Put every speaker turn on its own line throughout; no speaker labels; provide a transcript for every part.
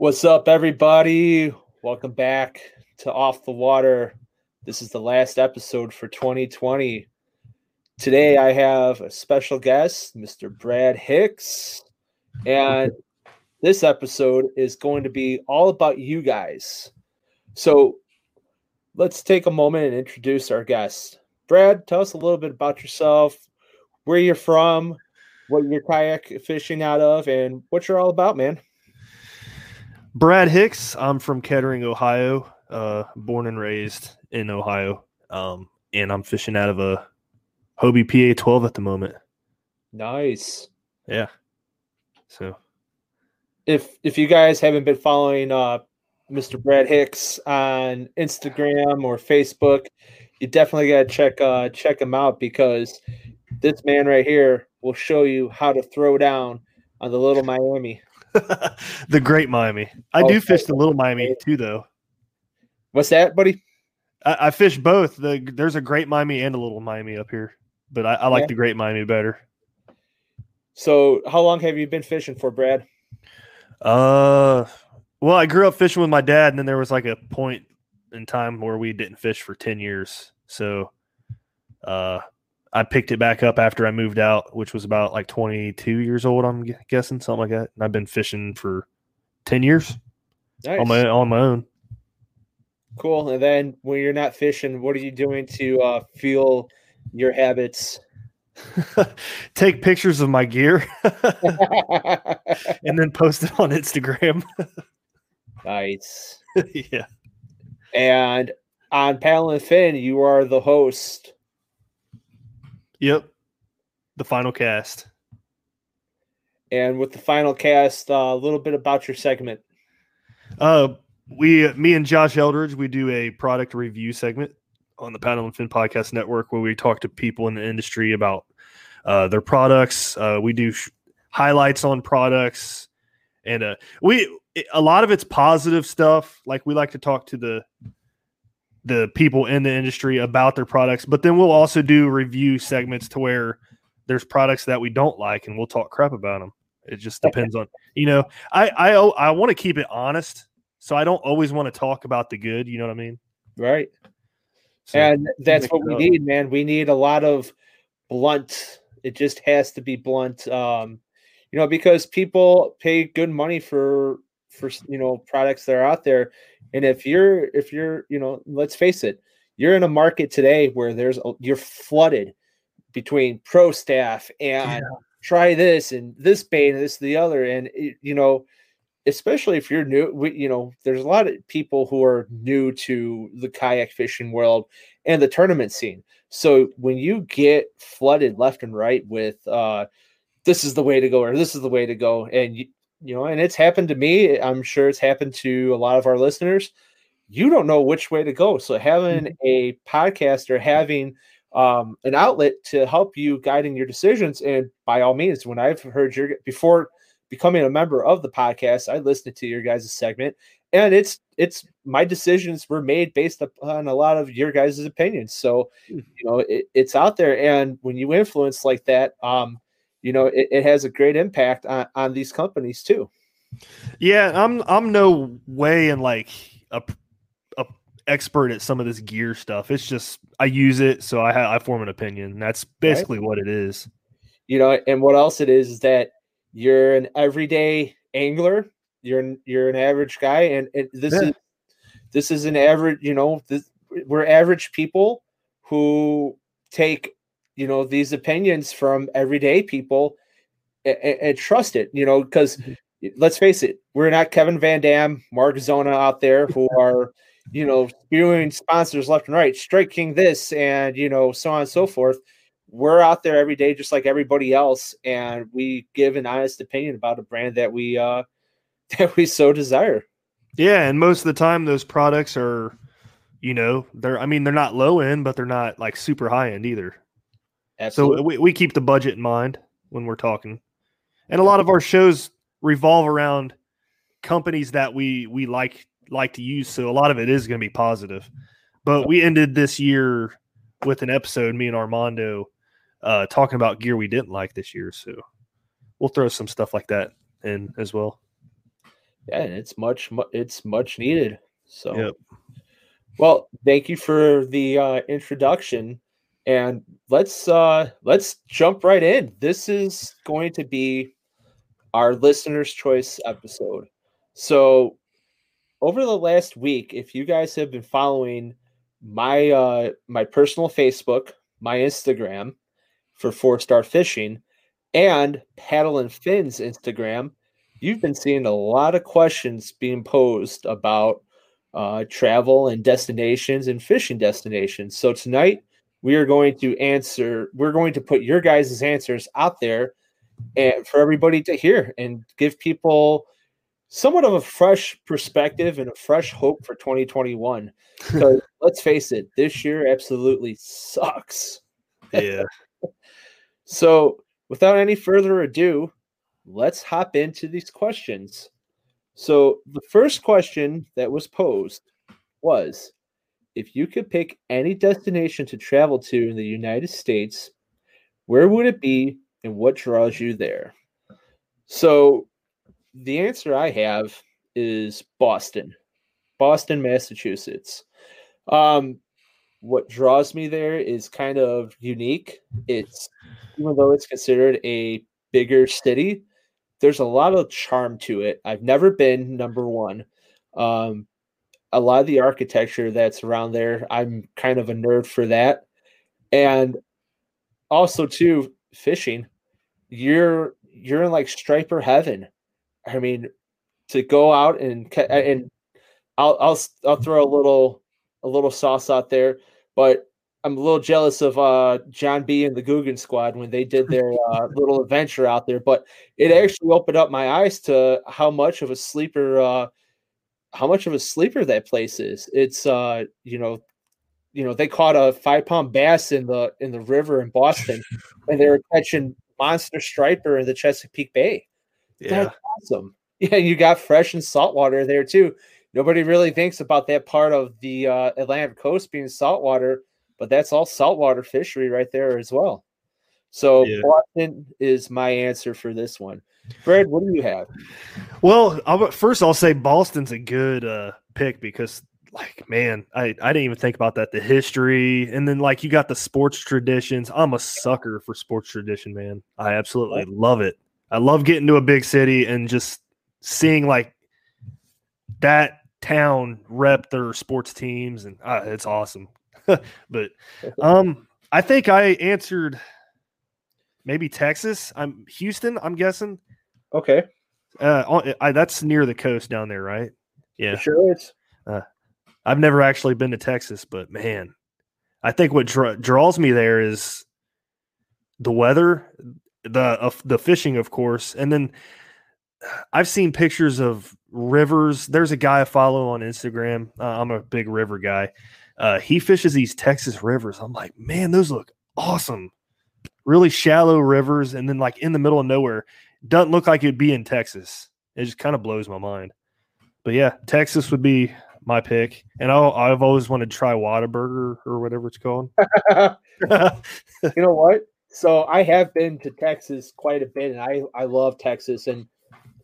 What's up, everybody? Welcome back to Off the Water. This is the last episode for 2020. Today, I have a special guest, Mr. Brad Hicks. And this episode is going to be all about you guys. So let's take a moment and introduce our guest. Brad, tell us a little bit about yourself, where you're from, what you're kayak fishing out of, and what you're all about, man.
Brad Hicks. I'm from Kettering, Ohio. Uh, born and raised in Ohio. Um, and I'm fishing out of a Hobie PA 12 at the moment.
Nice.
Yeah. So,
if if you guys haven't been following uh, Mr. Brad Hicks on Instagram or Facebook, you definitely got to check uh, check him out because this man right here will show you how to throw down on the little Miami.
the Great Miami. I do fish the Little Miami too, though.
What's that, buddy?
I, I fish both. The there's a Great Miami and a Little Miami up here, but I, I like
Yeah.
the Great Miami better.
So, how long have you been fishing for, Brad?
Uh, well, I grew up fishing with my dad, and then there was like a point in time where we didn't fish for ten years. So, uh, I picked it back up after I moved out, which was about like 22 years old. I'm guessing something like that. And I've been fishing for 10 years
Nice.
on my on my own.
Cool. And then when you're not fishing, what are you doing to uh, feel your habits?
Take pictures of my gear and then post it on Instagram.
nice.
yeah.
And on Paddle and Fin, you are the host.
Yep. The final cast.
And with the final cast, uh, a little bit about your segment.
Uh, we, me and Josh Eldridge, we do a product review segment on the Paddle and Fin Podcast Network where we talk to people in the industry about uh, their products. Uh, we do sh- highlights on products, and uh, we a lot of it's positive stuff. Like we like to talk to the the people in the industry about their products. But then we'll also do review segments to where there's products that we don't like and we'll talk crap about them. It just depends on you know. I I I want to keep it honest, so I don't always want to talk about the good. You know what I mean?
Right.
So,
and that's what we need, man. We need a lot of blunt. It just has to be blunt. Um, you know, because people pay good money for for you know products that are out there, and if you're if you're you know, let's face it, you're in a market today where there's a, you're flooded between pro staff and try this and this bait and this the other, and it, you know. Especially if you're new, we, you know, there's a lot of people who are new to the kayak fishing world and the tournament scene. So when you get flooded left and right with uh this is the way to go or this is the way to go and you, you know and it's happened to me, I'm sure it's happened to a lot of our listeners. You don't know which way to go. So having a podcast or having um an outlet to help you guiding your decisions and by all means when I've heard your before becoming a member of the podcast, I listened to your guys' segment and it's it's my decisions were made based upon a lot of your guys' opinions so you know it, it's out there and when you influence like that um you know it, it has a great impact on, on these companies too
Yeah, I'm I'm no way in like a, a expert at some of this gear stuff. It's just I use it, so I ha- I form an opinion. That's basically what it is.
you know and what else it is is that you're an everyday angler you're an, you're an average guy and, and this
Yeah.
is this is an average you know this, we're average people who take you know these opinions from everyday people and, and trust it you know because let's face it we're not kevin van dam mark zona out there who are you know spewing sponsors left and right strike king this and you know so on and so forth. We're out there every day just like everybody else and we give an honest opinion about a brand that we uh that we so desire.
Yeah, and most of the time those products are, you know, they're I mean they're not low end, but they're not like super high end either.
Absolutely
So we, we keep the budget in mind when we're talking. And a lot of our shows revolve around companies that we we like like to use. So a lot of it is going to be positive. But we ended this year with an episode, me and Armando, uh, talking about gear we didn't like this year. So we'll throw some stuff like that in as well.
yeah and it's much mu- it's much needed so
Yep.
well thank you for the uh introduction and let's uh let's jump right in this is going to be our listeners choice episode so over the last week if you guys have been following my uh my personal facebook my instagram for four star fishing and paddle and fins instagram you've been seeing a lot of questions being posed about uh, travel and destinations and fishing destinations. So tonight we are going to answer. We're going to put your guys' answers out there, and for everybody to hear and give people somewhat of a fresh perspective and a fresh hope for 2021. Because let's face it, this year absolutely sucks.
Yeah.
So, without any further ado, let's hop into these questions. So, the first question that was posed was if you could pick any destination to travel to in the United States, where would it be and what draws you there? So, the answer I have is Boston, Boston, Massachusetts. Um, what draws me there is kind of unique. It's even though it's considered a bigger city, there's a lot of charm to it. I've never been number one. Um, a lot of the architecture that's around there, I'm kind of a nerd for that. And also too, fishing. You're you're in like striper heaven. I mean, to go out and and I'll I'll I'll throw a little a little sauce out there, but I'm a little jealous of uh, John B and the Guggen Squad when they did their uh, little adventure out there. But it actually opened up my eyes to how much of a sleeper, uh, how much of a sleeper that place is. It's uh, you know, you know they caught a five pound bass in the in the river in Boston, and they were catching monster striper in the Chesapeake Bay.
Yeah.
That's awesome. Yeah, you got fresh and salt water there too. nobody really thinks about that part of the uh, Atlantic coast being saltwater, but that's all saltwater fishery right there as well. So
Yeah.
Boston is my answer for this one. Fred, what do you have?
Well, I'll, first I'll say Boston's a good uh, pick because, like, man, I, I didn't even think about that. The history, and then like you got the sports traditions. I'm a sucker for sports tradition, man. I absolutely love it. I love getting to a big city and just seeing like that town rep their sports teams, and uh, it's awesome. but um, I think I answered maybe Texas. I'm Houston. I'm guessing.
Okay,
Uh, I, that's near the coast down there, right? Yeah.
sure is.
I've never actually been to Texas, but man, I think what dra- draws me there is the weather, the uh, the fishing, of course, and then I've seen pictures of rivers. There's a guy I follow on Instagram. Uh, I'm a big river guy. Uh, he fishes these Texas rivers. I'm like, man, those look awesome. Really shallow rivers, and then like in the middle of nowhere. Doesn't look like it'd be in Texas. It just kind of blows my mind. But yeah, Texas would be my pick, and I'll, I've always wanted to try Whataburger or whatever it's called.
you know what? So I have been to Texas quite a bit, and I I love Texas. And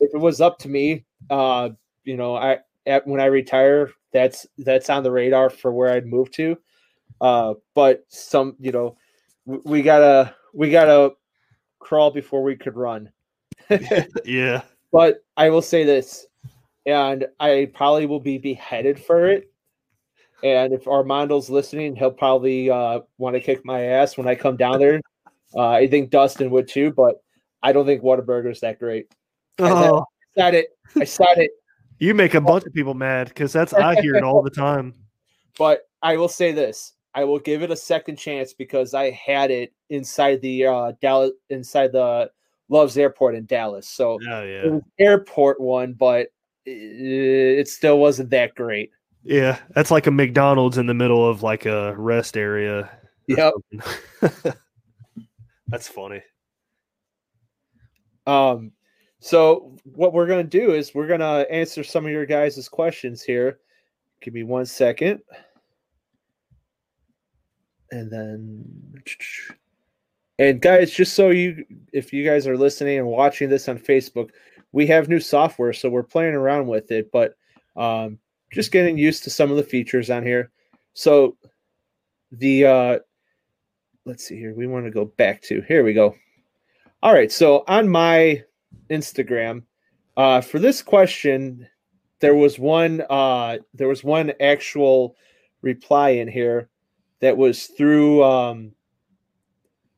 if it was up to me, uh, you know, I at, when I retire, that's that's on the radar for where I'd move to. Uh, but some, you know, we gotta we gotta crawl before we could run.
yeah,
But I will say this, and I probably will be beheaded for it. And if Armando's listening, he'll probably uh, want to kick my ass when I come down there. Uh, I think Dustin would too, but I don't think Whataburger's that great.
oh,
Said it. I said it.
you make a bunch of people mad because that's I hear it all the time.
But I will say this: I will give it a second chance because I had it inside the uh, Dallas, inside the Love's Airport in Dallas. So
Oh yeah,
airport one, but it, still wasn't that great.
yeah. That's like a McDonald's in the middle of like a rest area.
Yep.
that's funny.
Um, so what we're gonna do is we're gonna answer some of your guys' questions here. Give me one second. And then and guys, just so you if you guys are listening and watching this on Facebook, we have new software, so we're playing around with it, but um just getting used to some of the features on here. So the uh let's see here. We want to go back to here we go. All right. So on my Instagram, uh, for this question, there was one uh, there was one actual reply in here that was through um,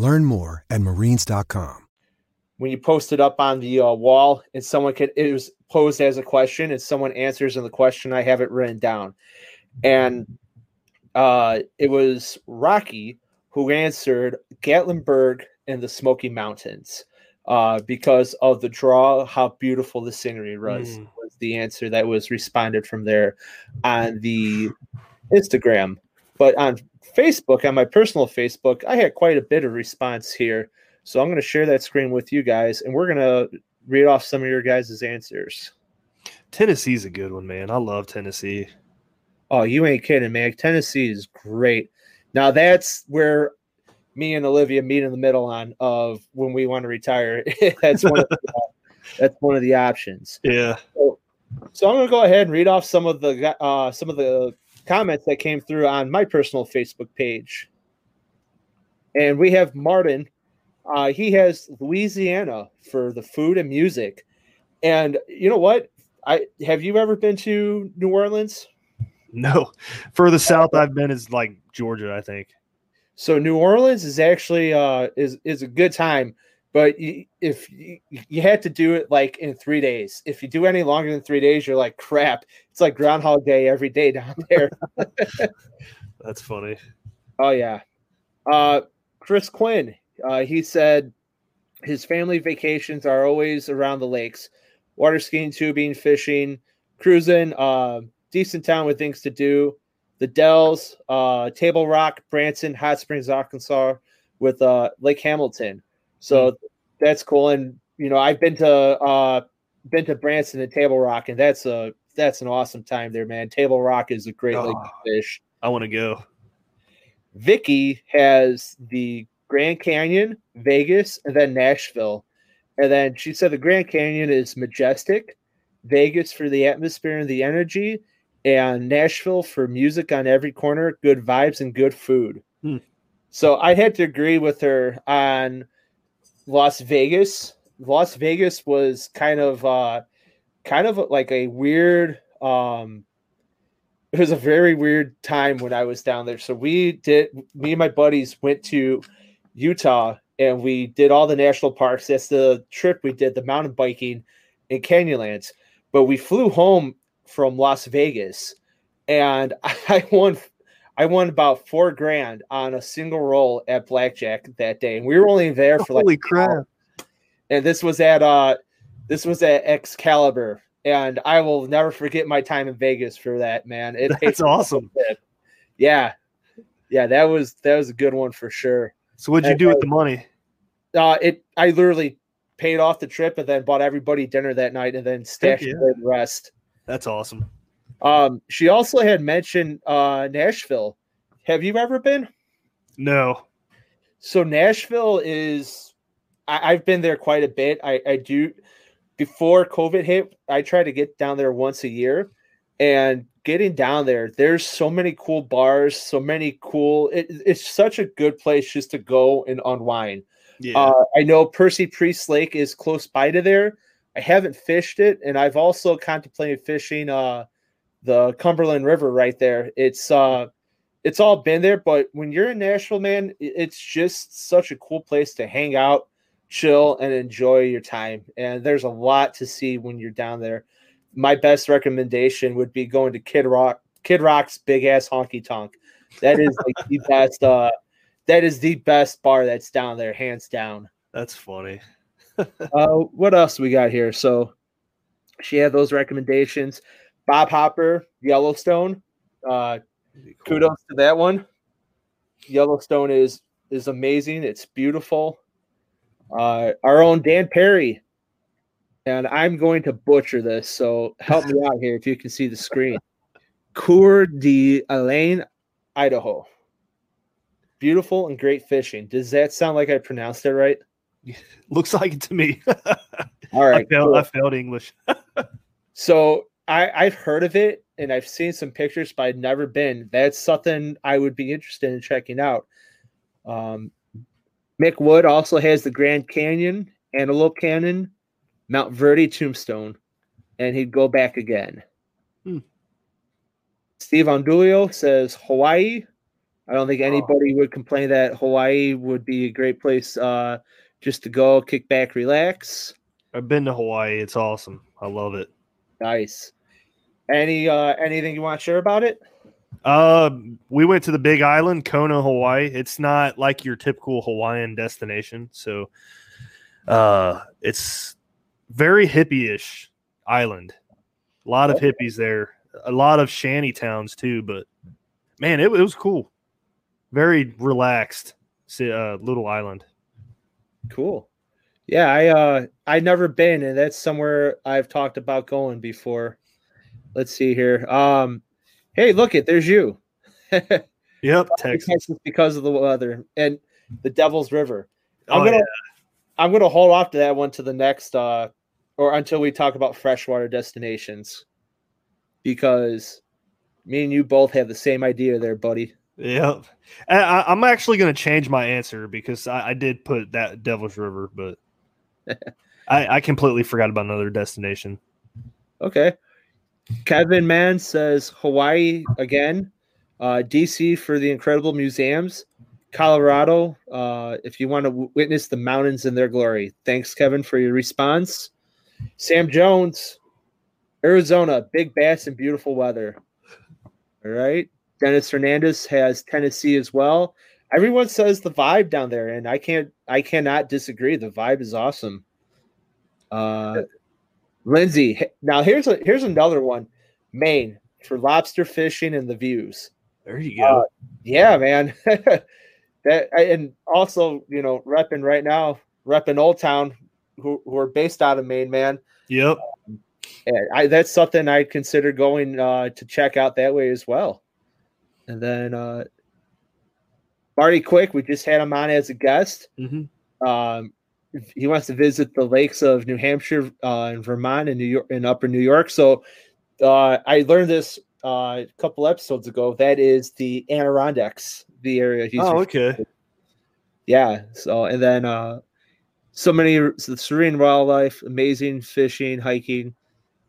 Learn more at marines.com.
when you post it up on the uh, wall and someone could it was posed as a question and someone answers in the question i have it written down and uh it was rocky who answered gatlinburg and the smoky mountains uh because of the draw how beautiful the scenery was
Mm.
was the answer that was responded from there on the instagram but on facebook on my personal facebook i had quite a bit of response here so I'm going to share that screen with you guys, and we're going to read off some of your guys' answers.
Tennessee's a good one, man. I love Tennessee.
Oh, you ain't kidding, man. Tennessee is great. Now that's where me and Olivia meet in the middle on of when we want to retire. that's one of the, that's one of the options.
Yeah.
So I'm going to go ahead and read off some of the uh, some of the comments that came through on my personal Facebook page. And we have Martin. Uh, he has Louisiana for the food and music. And you know what? I have you ever been to New Orleans?
No. Further south I've been is like Georgia, I think.
So New Orleans is actually uh, is is a good time but y- if you, you had to do it like in three days, if you do any longer than three days, you're like crap. It's like Groundhog Day every day down there.
That's funny.
Oh yeah. Uh Chris Quinn, uh, he said his family vacations are always around the lakes, water skiing, tubing, fishing, cruising, uh, decent town with things to do. The Dells, uh, Table Rock, Branson, Hot Springs, Arkansas, with uh, Lake Hamilton. So that's cool. And you know, I've been to uh, been to Branson and Table Rock, and that's a that's an awesome time there, man. Table Rock is a great lake
Oh.
to fish.
I want to go.
Vicky has the Grand Canyon, Vegas, and then Nashville. And then she said the Grand Canyon is majestic, Vegas for the atmosphere and the energy, and Nashville for music on every corner, good vibes, and good food.
Hmm.
So I had to agree with her on Las Vegas. Las Vegas was kind of uh kind of like a weird um it was a very weird time when I was down there. So we did me and my buddies went to Utah and we did all the national parks. That's the trip we did, the mountain biking in Canyonlands. But we flew home from Las Vegas and I won I won about four grand on a single roll at blackjack that day. And we were only there for like
Holy crap!
and this was at uh this was at Excalibur, and I will never forget my time in Vegas for that man. It
That's awesome.
Yeah, yeah, that was that was a good one for sure.
So what'd you do with the money?
Uh, it I literally paid off the trip and then bought everybody dinner that night and then stashed
yeah.
the rest.
That's awesome.
Um, she also had mentioned uh Nashville. Have you ever been?
No,
So Nashville is I, I've been there quite a bit. I, I do before COVID hit, I try to get down there once a year. And getting down there, there's so many cool bars, so many cool it, it's such a good place just to go and unwind.
yeah,
Uh, I know Percy Priest Lake is close by to there. I haven't fished it, and I've also contemplated fishing uh, the Cumberland River right there. It's uh, it's all been there, but when you're in Nashville, man, it's just such a cool place to hang out, chill, and enjoy your time. And there's a lot to see when you're down there. My best recommendation would be going to Kid Rock, Kid Rock's Big Ass Honky Tonk. That is like the best. Uh, that is the best bar that's down there, hands down.
that's funny.
Uh, what else we got here? So she had those recommendations. Bob Hopper, Yellowstone. Uh,
Cool.
kudos to that one. Yellowstone is is amazing. It's beautiful. Uh, our own Dan Perry, and I'm going to butcher this, so help me out here if you can see the screen. Coeur d'Alene, Idaho. Beautiful and great fishing. Does that sound like I pronounced it right?
Looks like it to me.
All right.
I failed.
cool.
I failed English.
So I, I've heard of it and I've seen some pictures, but I've never been. That's something I would be interested in checking out. Um, Mick Wood also has the Grand Canyon, Antelope Canyon, Mount Verde Tombstone, and he'd go back again.
Hmm.
Steve Ondulio says Hawaii. I don't think anybody would complain that Hawaii would be a great place uh, just to go, kick back, relax.
I've been to Hawaii. It's awesome. I love it.
Nice. Any uh anything you want to share about it?
Uh, we went to the Big Island, Kona, Hawaii. It's not like your typical Hawaiian destination, so uh, it's very hippie-ish island. A lot of hippies there. A lot of shanty towns too, but man, it, it was cool. Very relaxed, uh, little island.
Cool. Yeah, I uh I never been and that's somewhere I've talked about going before. Let's see here. Um hey, look it, there's you.
Yep, Texas.
Texas because of the weather and the Devil's River. I'm
Oh,
gonna
yeah.
I'm gonna hold off to that one to the next uh or until we talk about freshwater destinations. Because me and you both have the same idea there, buddy.
Yep. I, I'm actually going to change my answer because I, I did put that Devil's River, but I, I completely forgot about another destination.
Okay. Kevin Mann says Hawaii again. Uh, DC for the incredible museums. Colorado. Uh, if you want to w- witness the mountains in their glory. Thanks, Kevin, for your response. Sam Jones, Arizona, big bass and beautiful weather. All right. Dennis Hernandez has Tennessee as well. Everyone says the vibe down there, and I can't, I cannot disagree. The vibe is awesome. Uh, Lindsay, now here's a here's another one. Maine for lobster fishing and the views.
There you go.
Uh, yeah, man. that and also, you know, repping right now, repping Old Town, who, who are based out of Maine, man.
yep.
And I, that's something I'd consider going uh, to check out that way as well. And then uh, Marty Quick, we just had him on as a guest.
hmm
Um, he wants to visit the lakes of New Hampshire uh, and Vermont and New York and Upper New York. So uh, I learned this uh, a couple episodes ago. That is the Adirondacks, the area. He's
Oh, okay.
yeah. So and then uh, so many so serene wildlife, amazing fishing, hiking.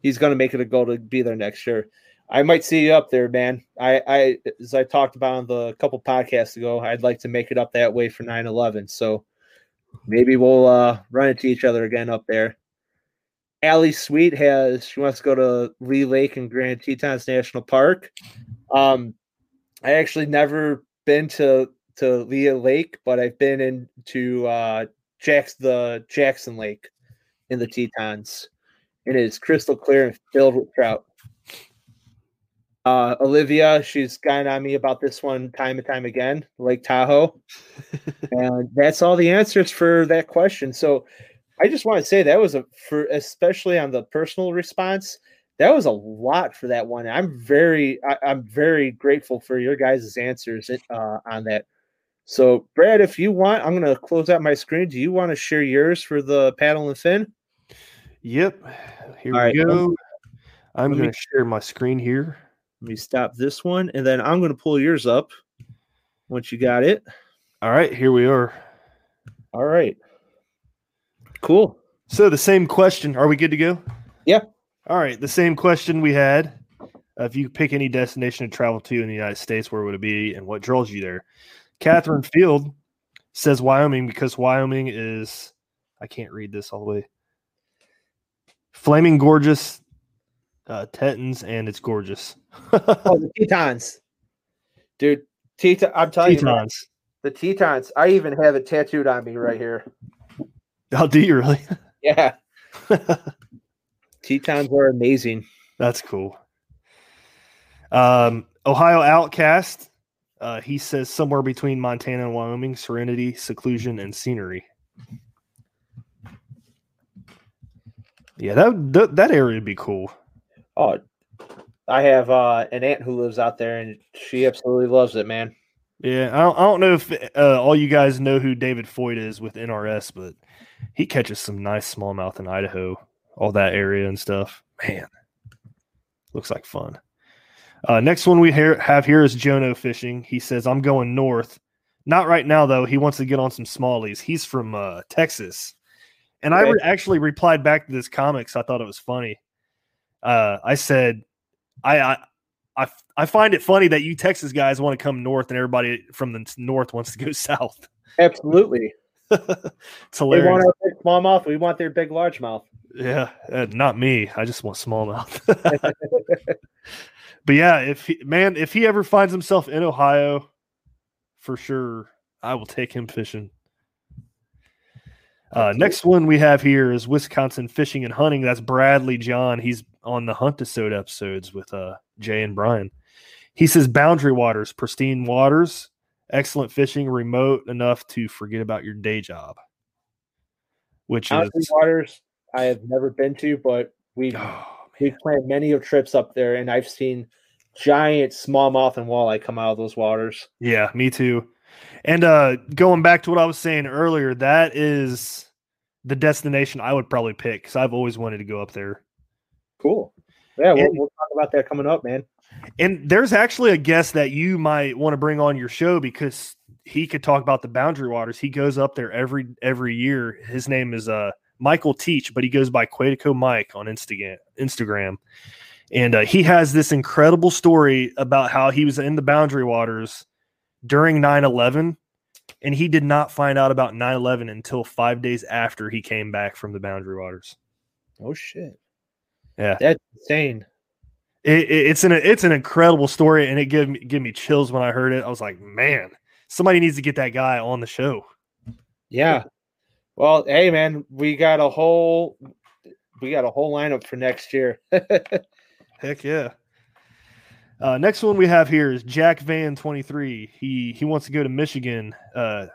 He's going to make it a goal to be there next year. I might see you up there, man. I, I as I talked about on the couple podcasts ago, I'd like to make it up that way for 9-11. So maybe we'll uh, run into each other again up there. Allie Sweet has she wants to go to Leigh Lake and Grand Tetons National Park. Um, I actually never been to to Leigh Lake, but I've been into uh, Jacks the Jackson Lake in the Tetons. And It is crystal clear and filled with trout. Uh, Olivia, she's gotten on me about this one time and time again, Lake Tahoe. and that's all the answers for that question. So I just want to say that was a for especially on the personal response, that was a lot for that one. I'm very I, I'm very grateful for your guys' answers uh, on that. So Brad, if you want, I'm gonna close out my screen. Do you want to share yours for the paddle and fin?
Yep. Here
All
we
right,
go. I'm
me-
going to share my screen here.
Let me stop this one, and then I'm going to pull yours up once you got it.
All right, here we are.
All right. Cool.
So the same question. Are we good to go?
Yeah.
All right. The same question we had. Uh, if you pick any destination to travel to in the United States, where would it be and what draws you there? Catherine Field says Wyoming because Wyoming is, I can't read this all the way. Flaming gorgeous, uh, Tetons, and it's gorgeous.
Oh, the Tetons. Dude, Teton, I'm telling you, man, the Tetons. I even have it tattooed on me right here.
Oh, do you really?
Yeah. Tetons are amazing.
That's cool. Um, Ohio Outcast. Uh, he says somewhere between Montana and Wyoming, serenity, seclusion, and scenery. Yeah, that that, that area would be cool.
Oh, I have uh, an aunt who lives out there, and she absolutely loves it, man.
Yeah, I don't, I don't know if uh, all you guys know who David Foyt is with NRS, but he catches some nice smallmouth in Idaho, all that area and stuff. Man, looks like fun. Uh, next one we hear, have here is Jono fishing. He says, I'm going north. Not right now, though. He wants to get on some smallies. He's from uh, Texas. And I re- actually replied back to this comic, so I thought it was funny. Uh, I said, I, I I, I find it funny that you Texas guys want to come north and everybody from the north wants to go south.
Absolutely.
it's hilarious.
They want our big smallmouth. We want their big largemouth.
Yeah, uh, not me. I just want smallmouth. but yeah, if he, man, if he ever finds himself in Ohio, for sure, I will take him fishing. Uh, next one we have here is Wisconsin fishing and hunting. That's Bradley John. He's on the Hunt Episode episodes with uh, Jay and Brian. He says boundary waters, pristine waters, excellent fishing, remote enough to forget about your day job. Which
Boundary
is
waters, I have never been to, but we've
oh,
we've planned many of trips up there, and I've seen giant smallmouth and walleye come out of those waters.
Yeah, me too. And uh going back to what I was saying earlier, that is the destination I would probably pick because I've always wanted to go up there.
Cool. Yeah, we'll,
And-
we'll talk about that coming up, man.
And there's actually a guest that you might want to bring on your show because he could talk about the boundary waters. He goes up there every every year. His name is uh Michael Teach, but he goes by Quetico Mike on Instagram. Instagram, and uh, he has this incredible story about how he was in the boundary waters during 9-11 and he did not find out about 9-11 until five days after he came back from the boundary waters
Oh shit.
Yeah.
That's insane.
it, it- it's an it's an incredible story and it gave me give me chills when i heard it i was like man somebody needs to get that guy on the show
Yeah. Well, hey man, we got a whole we got a whole lineup for next year.
Heck yeah. Uh, next one we have here is Jack Van 23. He he wants to go to Michigan. Uh,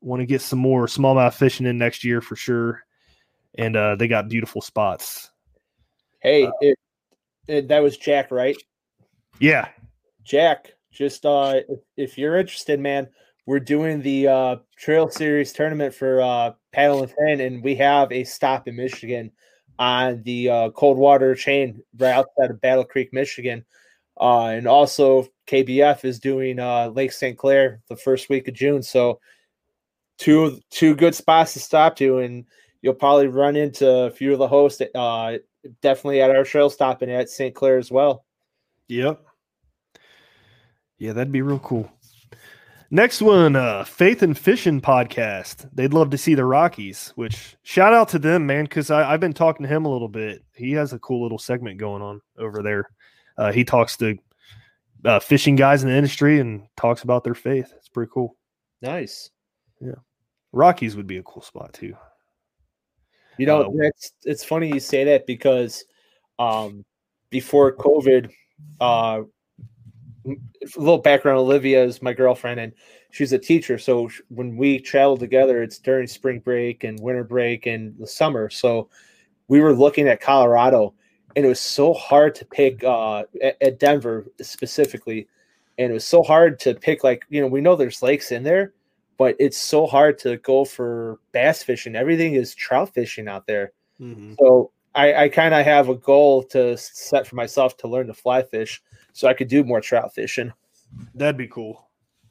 want to get some more smallmouth fishing in next year for sure. And uh, they got beautiful spots.
Hey, it, it, that was Jack, right?
Yeah.
Jack, just uh if, if you're interested, man, we're doing the uh Trail Series tournament for uh paddle and fin, and we have a stop in Michigan on the uh, cold water chain right outside of Battle Creek, Michigan. Uh, and also KBF is doing uh, Lake St. Clair the first week of June. So two two good spots to stop to, and you'll probably run into a few of the hosts. Uh, definitely at our trail stop and at St. Clair as well.
Yep. Yeah, that'd be real cool. Next one, uh, Faith and Fishing podcast. They'd love to see the Rockies, which shout out to them, man, because I've been talking to him a little bit. He has a cool little segment going on over there. Uh, he talks to uh, fishing guys in the industry and talks about their faith. It's pretty cool.
Nice. Yeah.
Rockies would be a cool spot too.
You know,
Uh,
it's it's funny you say that because um before COVID, uh a little background, Olivia is my girlfriend and she's a teacher. So when we travel together, it's during spring break and winter break and the summer. So we were looking at Colorado and it was so hard to pick uh at, at Denver specifically. And it was so hard to pick like, you know, we know there's lakes in there, but it's so hard to go for bass fishing. Everything is trout fishing out there. Mm-hmm. So I, I kind of have a goal to set for myself to learn to fly fish so I could do more trout fishing.
That'd be cool.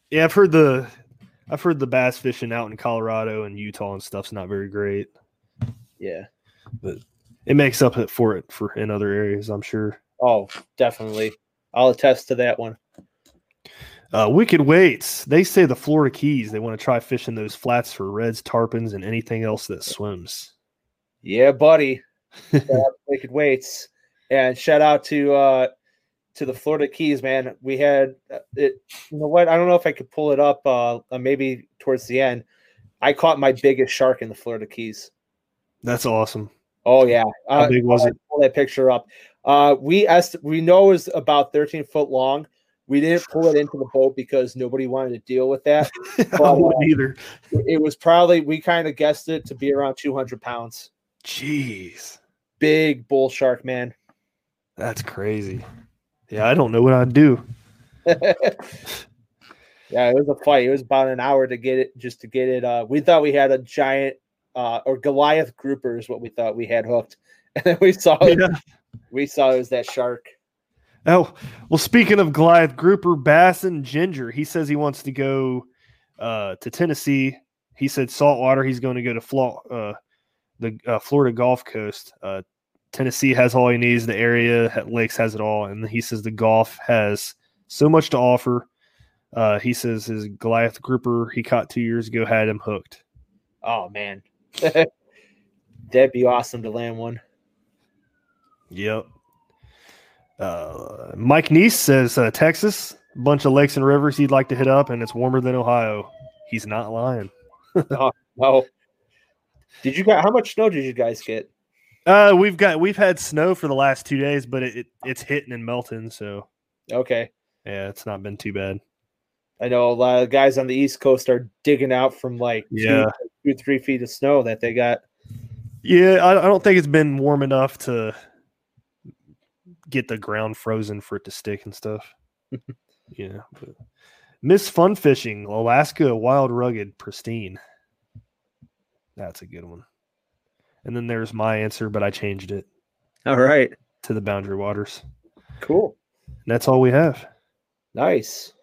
Yeah, I've heard the I've heard the bass fishing out in Colorado and Utah and stuff's not very great.
Yeah.
But it makes up for it for in other areas, I'm sure.
Oh, definitely. I'll attest to that one.
Uh, Wicked Weights. They say the Florida Keys. They want to try fishing those flats for reds, tarpons, and anything else that swims.
Yeah, buddy. Shout out to Wicked Weights. And shout out to uh to the Florida Keys, man. We had uh, it you know what? I don't know if I could pull it up uh uh, maybe towards the end. I caught my biggest shark in the Florida Keys.
That's awesome.
Oh yeah.
How
Uh,
big was it?
pull that picture up. Uh, we est- we know it was about 13 foot long. We didn't pull it into the boat because nobody wanted to deal with that.
I wouldn't either.
It was probably we kind of guessed it to be around 200 pounds.
Jeez,
Big bull shark, man.
that's crazy. Yeah, I don't know what I'd do.
yeah, it was a fight. It was about an hour to get it, just to get it. Uh, we thought we had a giant uh, or Goliath grouper is what we thought we had hooked, and then we saw it.
Yeah.
We saw it was that shark.
Oh, well, speaking of Goliath grouper, Bass and Ginger, he says he wants to go uh, to Tennessee. He said saltwater. He's going to go to Flo- uh, the uh, Florida Gulf Coast. Uh, Tennessee has all he needs. The area lakes has it all, and he says the Gulf has so much to offer. Uh, he says his Goliath grouper he caught two years ago had him hooked.
Oh man, that'd be awesome to land one.
Yep. Uh, Mike Neese says uh, Texas, bunch of lakes and rivers he'd like to hit up, and it's warmer than Ohio. He's not lying.
Oh, did you guys? How much snow did you guys get?
Uh, we've got we've had snow for the last two days, but it, it it's hitting and melting, so
Okay,
yeah, it's not been too bad.
I know a lot of guys on the East Coast are digging out from like
Yeah.
two, two, three feet of snow that they got.
Yeah, I, I don't think it's been warm enough to get the ground frozen for it to stick and stuff. yeah. But. Miss Fun Fishing, Alaska, wild, rugged, pristine. That's a good one. And then there's my answer, but I changed it
All right,
to the boundary waters.
cool,
And that's all we have.
nice.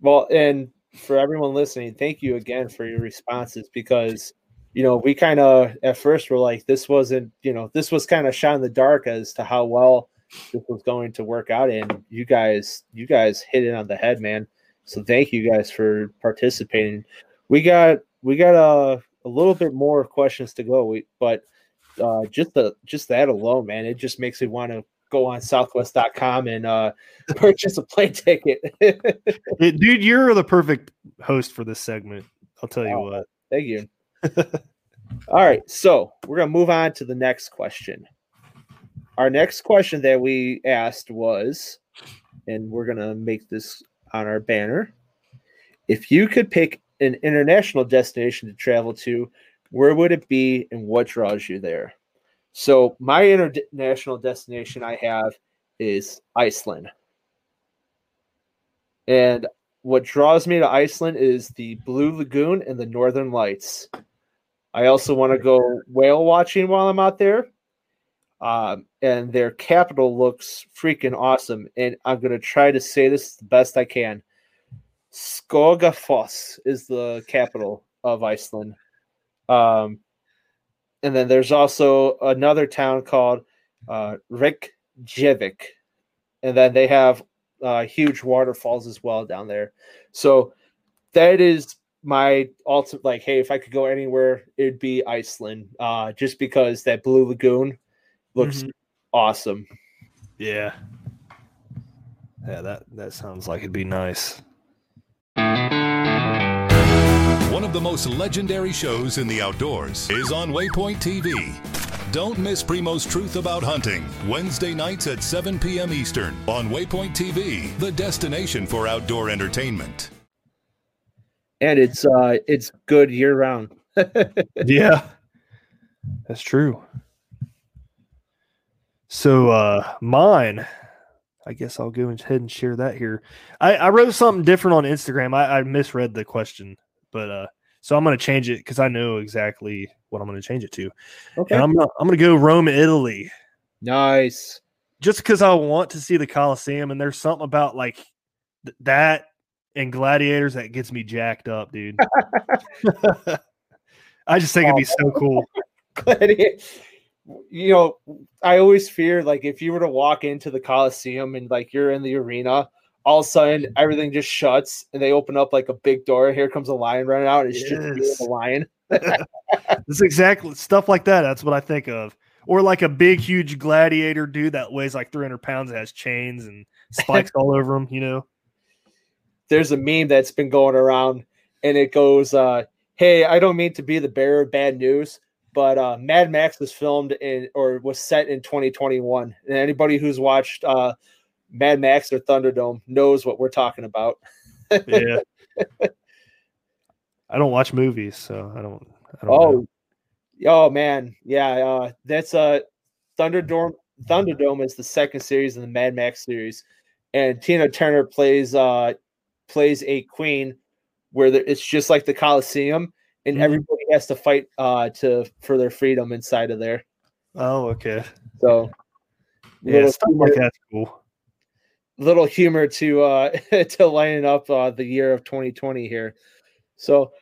Well, and for everyone listening, thank you again for your responses because you know we kind of at first were like this wasn't you know this was kind of shot in the dark as to how well this was going to work out and you guys you guys hit it on the head man so thank you guys for participating we got we got a, a little bit more questions to go. We, but uh, just the just that alone, man, it just makes me want to go on Southwest.com and uh, purchase a plane ticket.
Dude, you're the perfect host for this segment. I'll tell you
Oh.
what.
Thank you. All right, so we're gonna move on to the next question. Our next question that we asked was, and we're gonna make this on our banner. If you could pick an international destination to travel to, where would it be and what draws you there? So my international destination I have is Iceland. And what draws me to Iceland is the Blue Lagoon and the Northern Lights. I also want to go whale watching while I'm out there. Um, and their capital looks freaking awesome. And I'm to try to say this the best I can. Skogafoss is the capital of Iceland. Um, and then there's also another town called uh, Reykjavik. And then they have uh, huge waterfalls as well down there. So that is my ultimate like, hey, if I could go anywhere, it'd be Iceland. Uh, just because that blue lagoon looks
Mhm.
awesome.
Yeah. Yeah, that that sounds like it'd be nice.
One of the most legendary shows in the outdoors is on Waypoint TV. Don't miss Primo's Truth About Hunting, Wednesday nights at 7 p.m. Eastern on Waypoint TV, the destination for outdoor entertainment.
And it's uh it's good year round.
Yeah. That's true. So uh mine, I guess I'll go ahead and share that here. I, I wrote something different on Instagram. I, I misread the question, but uh so I'm gonna change it because I know exactly what I'm gonna change it to.
Okay.
And I'm gonna I'm gonna go Rome, Italy.
Nice.
just because I want to see the Coliseum, and there's something about like th- that and gladiators that gets me jacked up, dude. I just think it'd be so cool.
You know, I always fear like if you were to walk into the Coliseum and like you're in the arena, all of a sudden everything just shuts and they open up like a big door. Here comes a lion running out. And it's just
Yes.
the lion.
It's exactly stuff like that. That's what I think of. Or like a big, huge gladiator dude that weighs like 300 pounds, has chains and spikes all over him. You know,
There's a meme that's been going around and it goes, uh, Hey, I don't mean to be the bearer of bad news, but uh, Mad Max was filmed in or was set in 2021. And anybody who's watched uh, Mad Max or Thunderdome knows what we're talking about.
yeah. I don't watch movies, so I don't. I don't
Oh,
know.
oh man, yeah. Uh, that's uh, Thunderdome. Thunderdome is the second series in the Mad Max series, and Tina Turner plays uh plays a queen where there, it's just like the Coliseum, and
Mhm.
everybody has to fight uh to for their freedom inside of there.
Oh, okay.
So,
Yeah,
little
stuff
humor,
like that's cool.
little humor to uh to lining up uh the year of 2020 here. So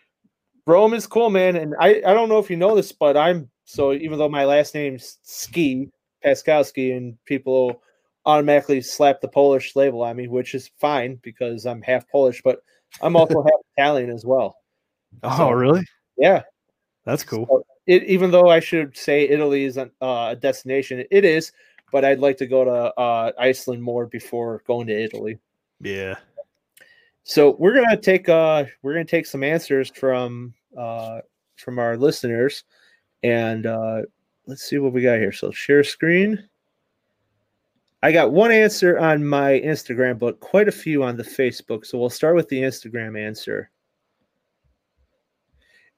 Rome is cool, man. And I, I don't know if you know this, but I'm so even though my last name's Ski, Paskalski, and people automatically slap the Polish label on me, which is fine because I'm half Polish, but I'm also half Italian as well.
Oh,
So-
really?
Yeah.
That's cool.
So it, even though I should say Italy is uh, a destination, it is, but I'd like to go to uh, Iceland more before going to Italy.
Yeah.
So we're gonna take uh we're gonna take some answers from uh from our listeners and uh let's see what we got here. So share screen. I got one answer on my Instagram, but quite a few on the Facebook. So we'll start with the Instagram answer.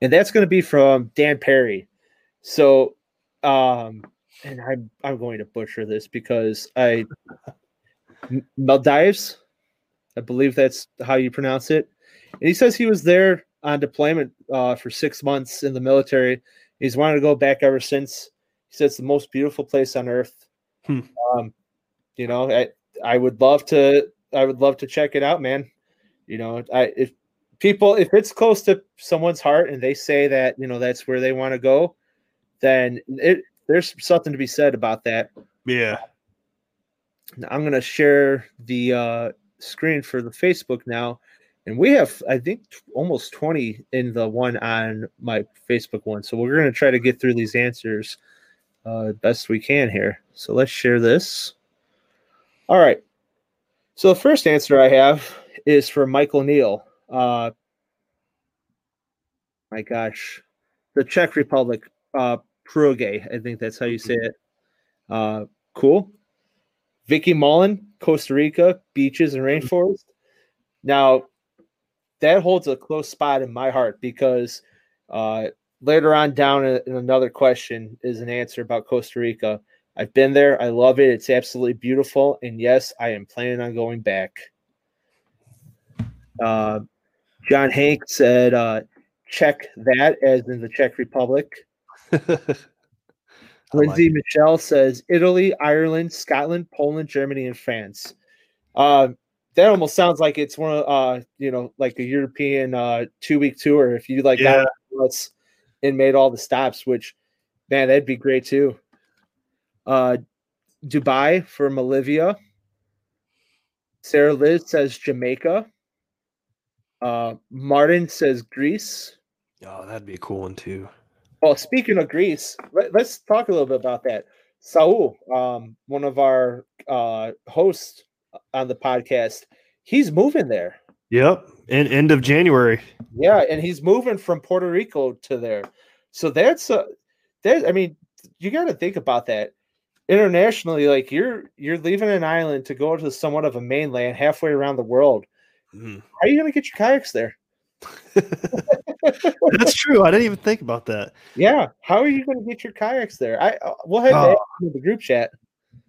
And that's going to be from Dan Perry. So um and I'm I'm going to butcher this because I Maldives I believe that's how you pronounce it. And he says he was there on deployment uh, for six months in the military. He's wanted to go back ever since. He says it's the most beautiful place on earth.
Hmm.
Um, you know, I I would love to I would love to check it out, man. You know, I if people if it's close to someone's heart and they say that you know that's where they want to go, then it there's something to be said about that.
Yeah.
Now, I'm going to share the uh, screen for the Facebook now, and we have I think almost twenty in the one on my Facebook one. So we're gonna try to get through these answers uh, best we can here. So let's share this. All right. So the first answer I have is for Michael Neal. Uh, my gosh, the Czech Republic, uh, Pruge. I think that's how you say it. Uh, cool. Vicky Mullen, Costa Rica, beaches and rainforest. Now, that holds a close spot in my heart because uh, later on down in another question is an answer about Costa Rica. I've been there. I love it. It's absolutely beautiful. And yes, I am planning on going back. Uh, John Hank said, uh, check that as in the Czech Republic. Lindsay like Michelle says Italy, Ireland, Scotland, Poland, Germany, and France. Uh, that almost sounds like it's one of uh, you know, like a European uh two week tour. If you like yeah. got and made all the stops, which man, that'd be great too. Uh Dubai for Olivia. Sarah Liz says Jamaica. Uh Martin says Greece.
Oh, that'd be a cool one too.
Well, speaking of Greece, let, us talk a little bit about that. Saul, um, one of our uh, hosts on the podcast, he's moving there.
Yep, in end of January.
Yeah, and he's moving from Puerto Rico to there. So that's a that I mean, you got to think about that internationally. Like you're you're leaving an island to go to somewhat of a mainland halfway around the world. Mm. How are you going to get your kayaks there?
That's true. I didn't even think about that.
Yeah. How are you going to get your kayaks there? I uh, we'll have uh, in the group chat.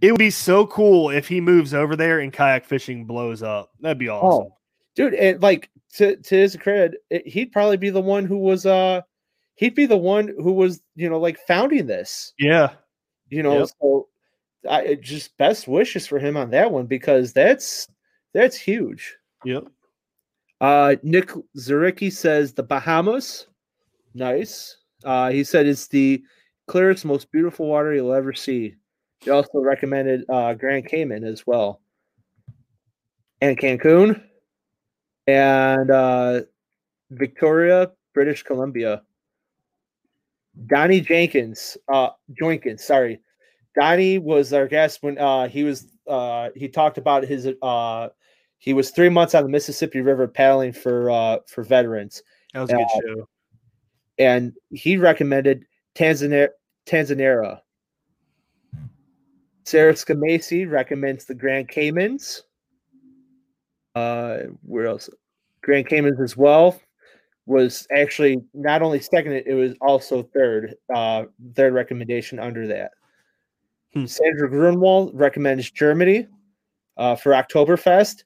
It would be so cool if he moves over there and kayak fishing blows up. That'd be awesome. Oh,
dude, and like to to his credit, it, he'd probably be the one who was uh he'd be the one who was, you know, like founding this.
Yeah.
You know, yep. so I just best wishes for him on that one because that's that's huge.
Yep.
Uh, Nick Zuricki says the Bahamas. Nice. Uh, he said it's the clearest, most beautiful water you'll ever see. He also recommended uh, Grand Cayman as well, and Cancun, and uh, Victoria, British Columbia. Donnie Jenkins, uh, Jenkins, sorry. Donnie was our guest when uh, he was uh, he talked about his uh, he was three months on the Mississippi River paddling for uh, for veterans.
That was a good uh, show.
And he recommended Tanzania, Tanzania. Sarah Scamasi recommends the Grand Caymans. Uh, where else? Grand Caymans as well was actually not only second, it was also third. Uh, third recommendation under that. Hmm. Sandra Grunwald recommends Germany uh, for Oktoberfest.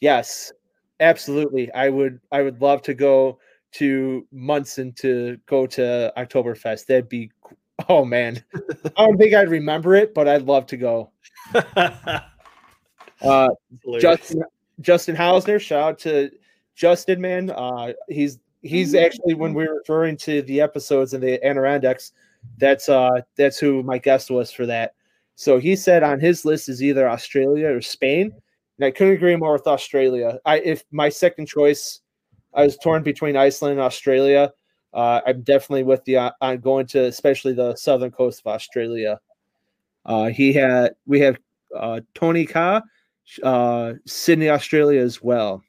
Yes, absolutely. I would I would love to go to Munson to go to Oktoberfest. That'd be oh man. I don't think I'd remember it, but I'd love to go. uh, Justin Justin Hausner, shout out to Justin, man. Uh, he's he's actually when we are referring to the episodes in the Adirondacks, that's uh that's who my guest was for that. So he said on his list is either Australia or Spain. And I couldn't agree more with Australia. I if my second choice, I was torn between Iceland and Australia. Uh, I'm definitely with the uh, on going to especially the southern coast of Australia. Uh, he had we have uh, Tony Ka, uh, Sydney, Australia as well.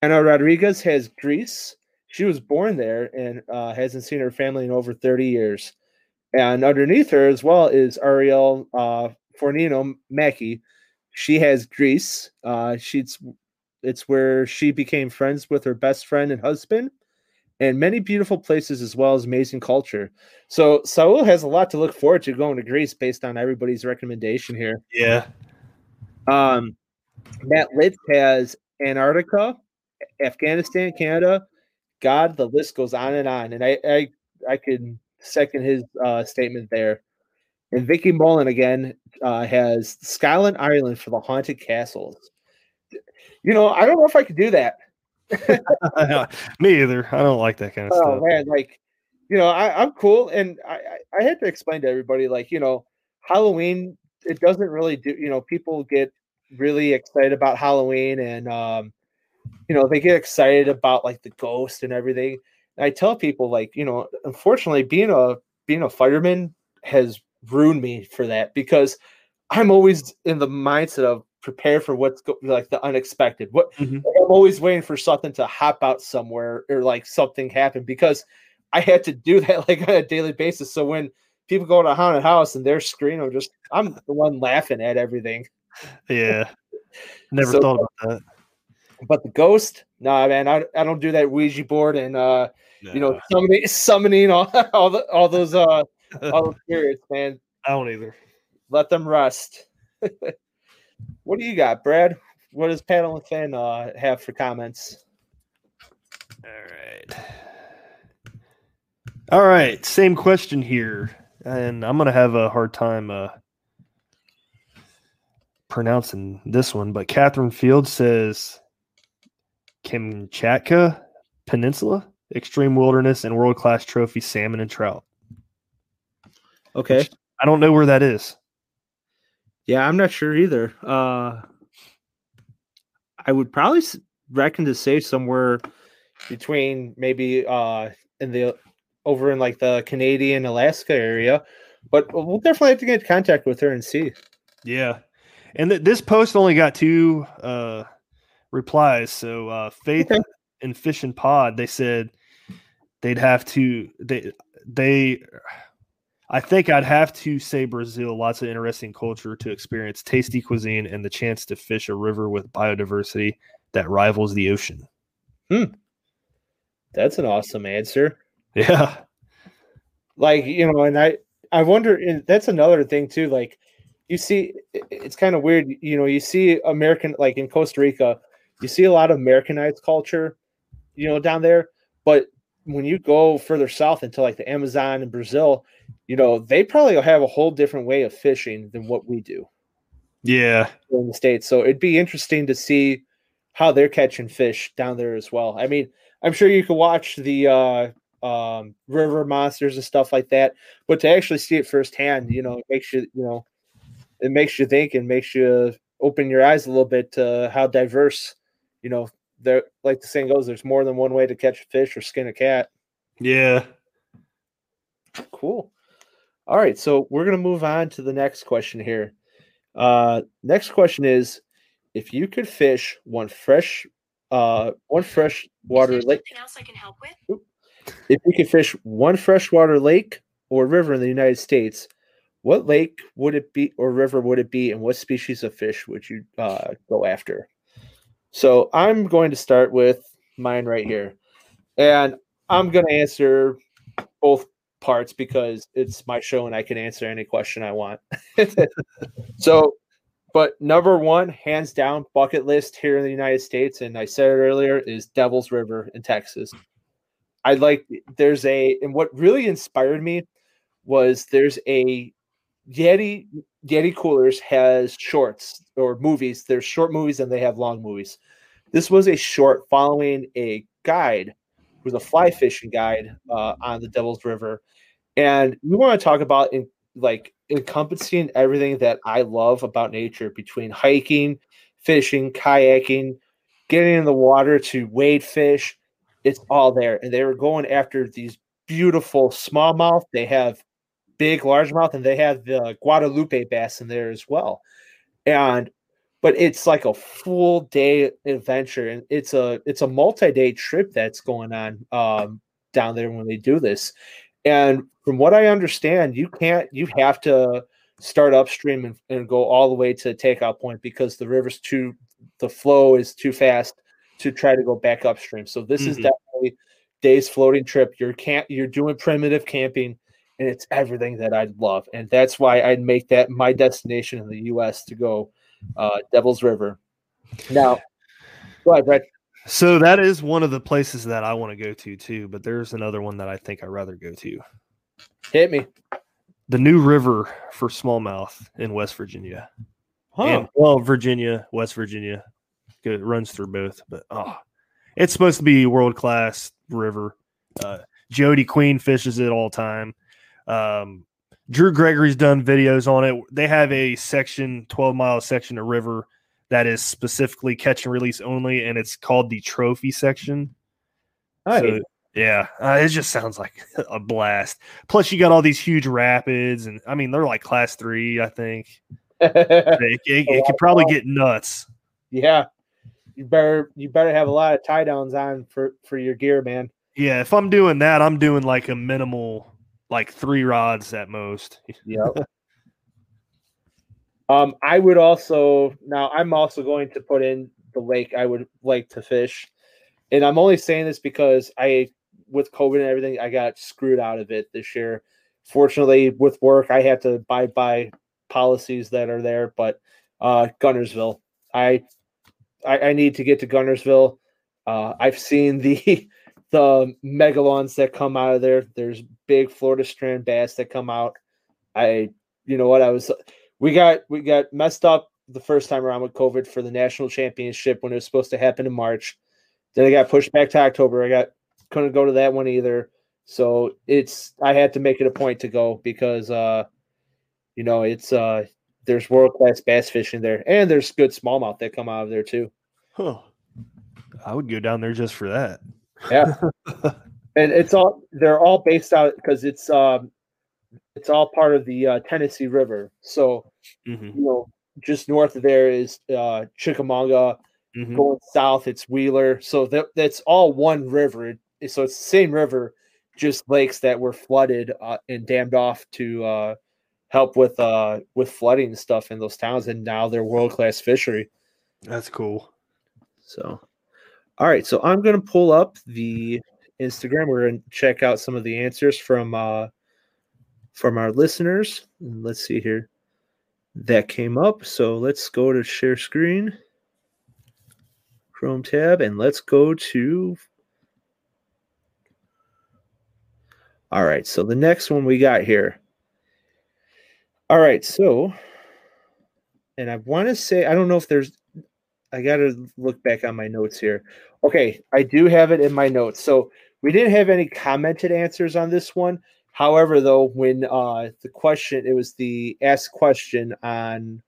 Anna Rodriguez has Greece. She was born there and uh, hasn't seen her family in over 30 years. And underneath her as well is Ariel uh, Fornino Mackie, she has Greece. Uh, she's it's where she became friends with her best friend and husband, and many beautiful places as well as amazing culture. So Saul has a lot to look forward to going to Greece based on everybody's recommendation here.
Yeah.
Um, Matt Litz has Antarctica, Afghanistan, Canada. God, the list goes on and on, and I I I could second his uh, statement there. And Vicky Mullen again uh, has Scotland, Ireland for the haunted castles. You know, I don't know if I could do that.
Me either. I don't like that kind of oh, stuff.
man, like you know, I, I'm cool, and I, I had to explain to everybody, like you know, Halloween. It doesn't really do. You know, people get really excited about Halloween, and um, you know, they get excited about like the ghost and everything. And I tell people like, you know, unfortunately being a being a fireman has ruined me for that because I'm always in the mindset of prepare for what's go- like the unexpected. What
Mhm.
I'm always waiting for something to hop out somewhere or like something happen because I had to do that like on a daily basis. So when people go to a haunted house and they're screaming, I'm just I'm the one laughing at everything.
Yeah. Never
So-
thought about that.
But the ghost, nah, man, I, I don't do that Ouija board and uh you know summoning summoning all, all the all those uh all those spirits, man.
I don't either.
Let them rest. what do you got, Brad? What does Paddle and Fin uh, have for comments?
All right. All right. Same question here. And I'm going to have a hard time uh, pronouncing this one. But Catherine Field says Kamchatka Peninsula, extreme wilderness, and world class trophy salmon and trout.
Okay.
I don't know where that is.
Yeah, I'm not sure either. Uh, I would probably reckon to say somewhere between maybe uh in the over in like the Canadian Alaska area, but we'll definitely have to get in contact with her and see.
Yeah. And th- this post only got two uh, replies. So uh, Faith
Okay.
and Fish and Pod, they said they'd have to they they I think I'd have to say Brazil, lots of interesting culture to experience, tasty cuisine, and the chance to fish a river with biodiversity that rivals the ocean. Hmm.
That's an awesome answer.
Yeah.
like you know and i i wonder and that's another thing too like you see it's kind of weird you know you see american like in costa rica you see a lot of americanized culture you know down there but when you go further south into like the amazon and brazil you know they probably have a whole different way of fishing than what we do.
Yeah.
in the states. So it'd be interesting to see how they're catching fish down there as well. I mean i'm sure you could watch the uh um river monsters and stuff like that but to actually see it firsthand you know it makes you you know it makes you think and makes you open your eyes a little bit to how diverse you know there like the saying goes there's more than one way to catch a fish or skin a cat
Yeah.
Cool. All right, so we're gonna move on to the next question here. Uh, next question is, if you could fish one fresh, uh, one fresh water lake.
else I can help with?
If you could fish one freshwater lake or river in the United States, what lake would it be or river would it be, and what species of fish would you uh, go after? So I'm going to start with mine right here, and I'm going to answer both parts because it's my show and I can answer any question I want. so, but number one, hands down, bucket list here in the United States, and I said it earlier, is Devil's River in Texas. I like there's a and what really inspired me was there's a Yeti Yeti Coolers has shorts or movies. There's short movies and they have long movies. This was a short following a guide who's a fly fishing guide uh, on the Devil's River, and we want to talk about in like encompassing everything that I love about nature between hiking, fishing, kayaking, getting in the water to wade fish. It's all there, and they were going after these beautiful smallmouth. They have big largemouth, and they have the Guadalupe bass in there as well. And but it's like a full day adventure, and it's a it's a multi day trip that's going on um, down there when they do this. And from what I understand, you can't you have to start upstream and, and go all the way to takeout point because the river's too the flow is too fast to try to go back upstream. So this is
Mhm.
definitely day's floating trip. You're camp you're doing primitive camping and it's everything that I love. And that's why I'd make that my destination in the US to go uh Devil's River. Now go ahead, Brett.
So that is one of the places that I want to go to too, but there's another one that I think I'd rather go to.
Hit me.
The new river for smallmouth in West Virginia.
Huh.
And, well, Virginia, West Virginia. It runs through both, but oh, it's supposed to be world class river. Uh, Jody Queen fishes it all time. Um, Drew Gregory's done videos on it. They have a section, 12 mile section of river that is specifically catch and release only, and it's called the trophy section.
Nice.
So, yeah, uh, it just sounds like a blast. Plus, you got all these huge rapids, and I mean, they're like class three, I think. It, it, it could probably get nuts.
yeah. You better you better have a lot of tie downs on for for your gear, man.
Yeah, if I'm doing that, I'm doing like a minimal, like three rods at most.
Yep. um, I would also now I'm also going to put in the lake I would like to fish. And I'm only saying this because I with COVID and everything, I got screwed out of it this year. Fortunately, with work, I had to abide by policies that are there, but uh Guntersville. I I, I need to get to Guntersville. Uh I've seen the the megalons that come out of there. There's big Florida strain bass that come out. I you know what I was we got we got messed up the first time around with COVID for the national championship when it was supposed to happen in March. Then I got pushed back to October. I got couldn't go to that one either. So it's I had to make it a point to go because uh you know it's uh there's world class bass fishing there and there's good smallmouth that come out of there too.
Huh. I would go down there just for that.
Yeah. and it's all they're all based out because it's um it's all part of the uh, Tennessee River. So
Mhm,
you know just north of there is uh Chickamauga.
mhm.
Going south, it's Wheeler. So that that's all one river. So it's the same river, just lakes that were flooded uh, and dammed off to uh, help with uh, with flooding stuff in those towns. And now they're world class fishery.
That's cool.
So, all right. So I'm going to pull up the Instagram. We're going to check out some of the answers from uh, from our listeners. Let's see here. That came up. So let's go to share screen, Chrome tab, and let's go to. All right. So the next one we got here. All right. So, and I want to say, I don't know if there's I got to look back on my notes here. Okay, I do have it in my notes. So we didn't have any commented answers on this one. However, though, when uh, the question it was the asked question on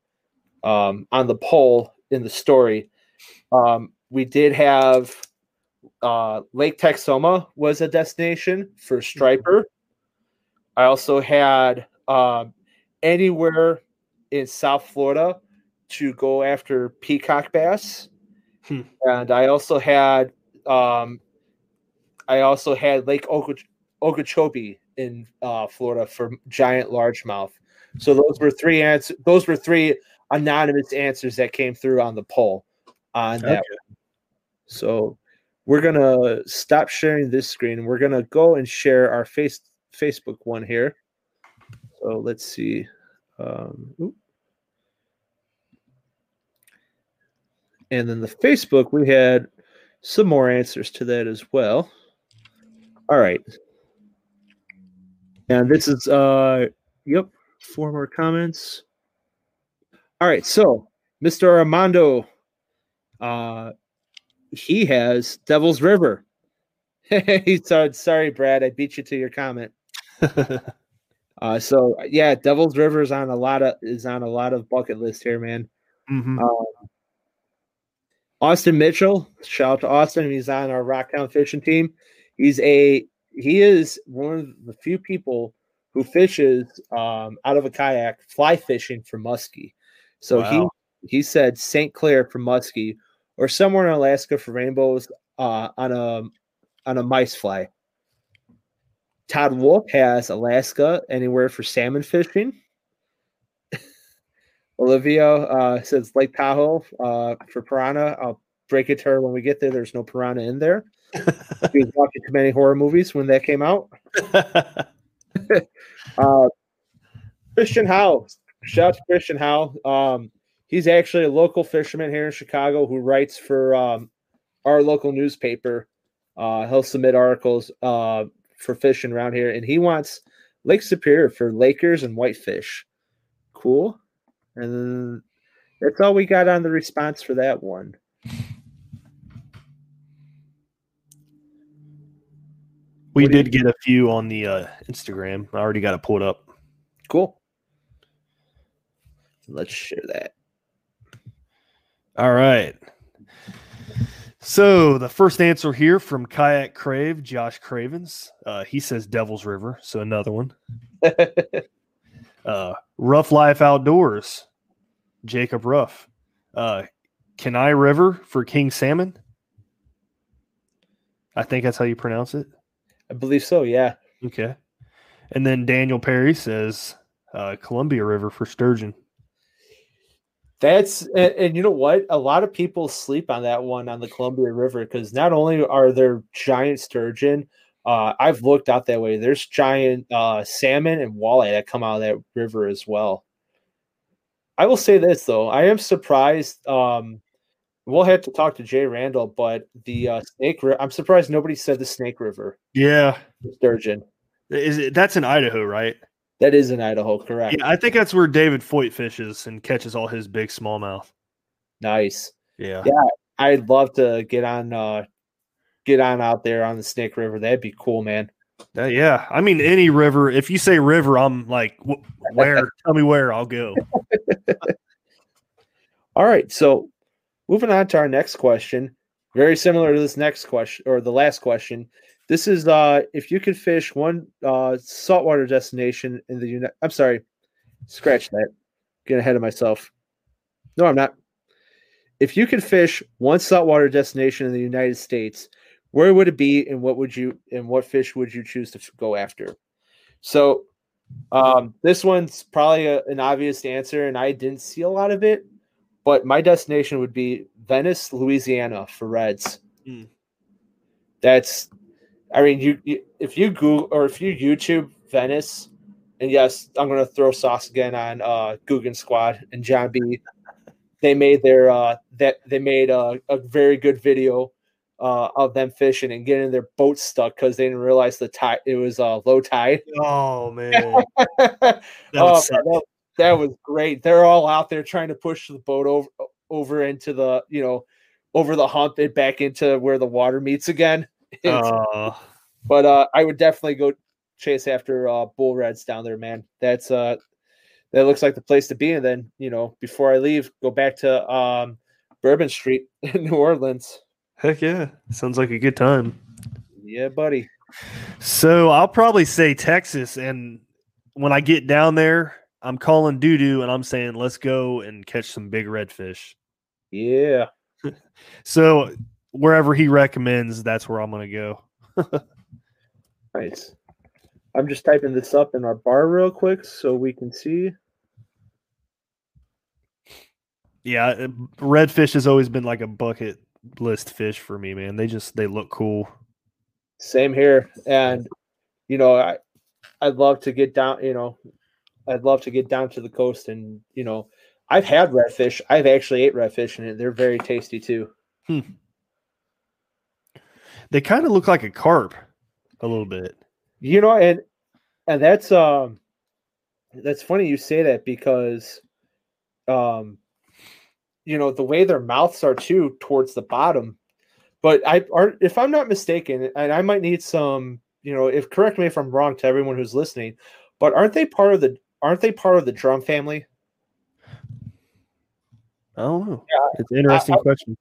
um, on the poll in the story, um, we did have uh, Lake Texoma was a destination for striper. I also had um, anywhere in South Florida to go after peacock bass,
Hmm.
and I also had um, I also had Lake Okeech- Okeechobee in uh, Florida for giant largemouth. So those were three answers. Those were three anonymous answers that came through on the poll on that. So we're gonna stop sharing this screen. We're gonna go and share our face Facebook one here. So let's see. Um, And then the Facebook, we had some more answers to that as well. All right. And this is uh yep, four more comments. All right, so Mr. Armando uh he has Devil's River. he said, sorry, Brad, I beat you to your comment. Uh so yeah, Devil's River is on a lot of is on a lot of bucket list here, man.
Mhm.
Um, Austin Mitchell, shout out to Austin. He's on our Rocktown fishing team. He's a he is one of the few people who fishes um, out of a kayak fly fishing for muskie. So
Wow.
he he said St. Clair for muskie or somewhere in Alaska for rainbows uh, on a on a mice fly. Todd Wolf has Alaska anywhere for salmon fishing. Olivia uh, says Lake Tahoe uh, for piranha. I'll break it to her when we get there. There's no piranha in there. she was watching too many horror movies when that came out. Uh, Christian Howe. Shout out to Christian Howe. Um, he's actually a local fisherman here in Chicago who writes for um, our local newspaper. Uh, he'll submit articles uh, for fishing around here, and he wants Lake Superior for Lakers and whitefish. Cool. And that's all we got on the response for that one.
we
What
did get a few on the uh, Instagram. I already got it pulled up.
Cool. Let's share that.
All right. So the first answer here from Kayak Crave, Josh Cravens. Uh, he says Devil's River, so another one. uh, Rough Life Outdoors, Jacob Ruff. Uh, Kenai River for King Salmon. I think that's how you pronounce it.
I believe so. Yeah.
Okay. And then Daniel Perry says uh, Columbia River for sturgeon.
That's and, and, you know what? A lot of people sleep on that one on the Columbia River because not only are there giant sturgeon, uh, I've looked out that way. There's giant uh, salmon and walleye that come out of that river as well. I will say this though, I am surprised. Um, we'll have to talk to Jay Randall, but the uh, Snake River. I'm surprised nobody said the Snake River.
Yeah,
sturgeon.
Is it that's in Idaho, right?
That is in Idaho, correct?
Yeah, I think that's where David Foyt fishes and catches all his big smallmouth.
Nice.
Yeah.
Yeah, I'd love to get on uh get on out there on the Snake River. That'd be cool, man.
Uh, yeah, I mean any river. If you say river, I'm like, where? Tell me where. I'll go.
All right, so moving on to our next question, very similar to this next question or the last question. This is uh if you could fish one uh saltwater destination in the United I'm sorry, scratch that. Get ahead of myself. No, I'm not. If you could fish one saltwater destination in the United States, where would it be and what would you and what fish would you choose to go after? So um this one's probably a, an obvious answer and I didn't see a lot of it, but my destination would be Venice, Louisiana for reds. Mm. That's I mean, you, you, if you Google or if you YouTube Venice, and yes, I'm gonna throw sauce again on uh Googan Squad and John B. They made their uh that they made a, a very good video uh of them fishing and getting their boat stuck because they didn't realize the tide it was uh low tide.
Oh man.
that, oh, that, that was great. They're all out there trying to push the boat over over into the you know over the hump and back into where the water meets again.
Uh,
but uh, I would definitely go chase after uh, bull reds down there, man. That's uh, that looks like the place to be. And then you know, before I leave, go back to um, Bourbon Street in New Orleans.
Heck yeah, sounds like a good time.
Yeah, buddy.
So I'll probably say Texas, and when I get down there, I'm calling doo doo, and I'm saying let's go and catch some big redfish.
Yeah.
so wherever he recommends, that's where I'm going to go.
nice. I'm just typing this up in our bar real quick so we can see.
Yeah, redfish has always been like a bucket list fish for me, man. They just they look cool.
Same here, and you know, I I'd love to get down. You know, I'd love to get down to the coast, and you know, I've had redfish. I've actually ate redfish, and they're very tasty too.
Hmm. They kind of look like a carp a little bit.
You know, and and that's um that's funny you say that because um you know the way their mouths are too towards the bottom. But I are if I'm not mistaken, and I might need some, you know, if correct me if I'm wrong to everyone who's listening, but aren't they part of the aren't they part of the drum family?
I don't know. Yeah, it's an interesting I, question.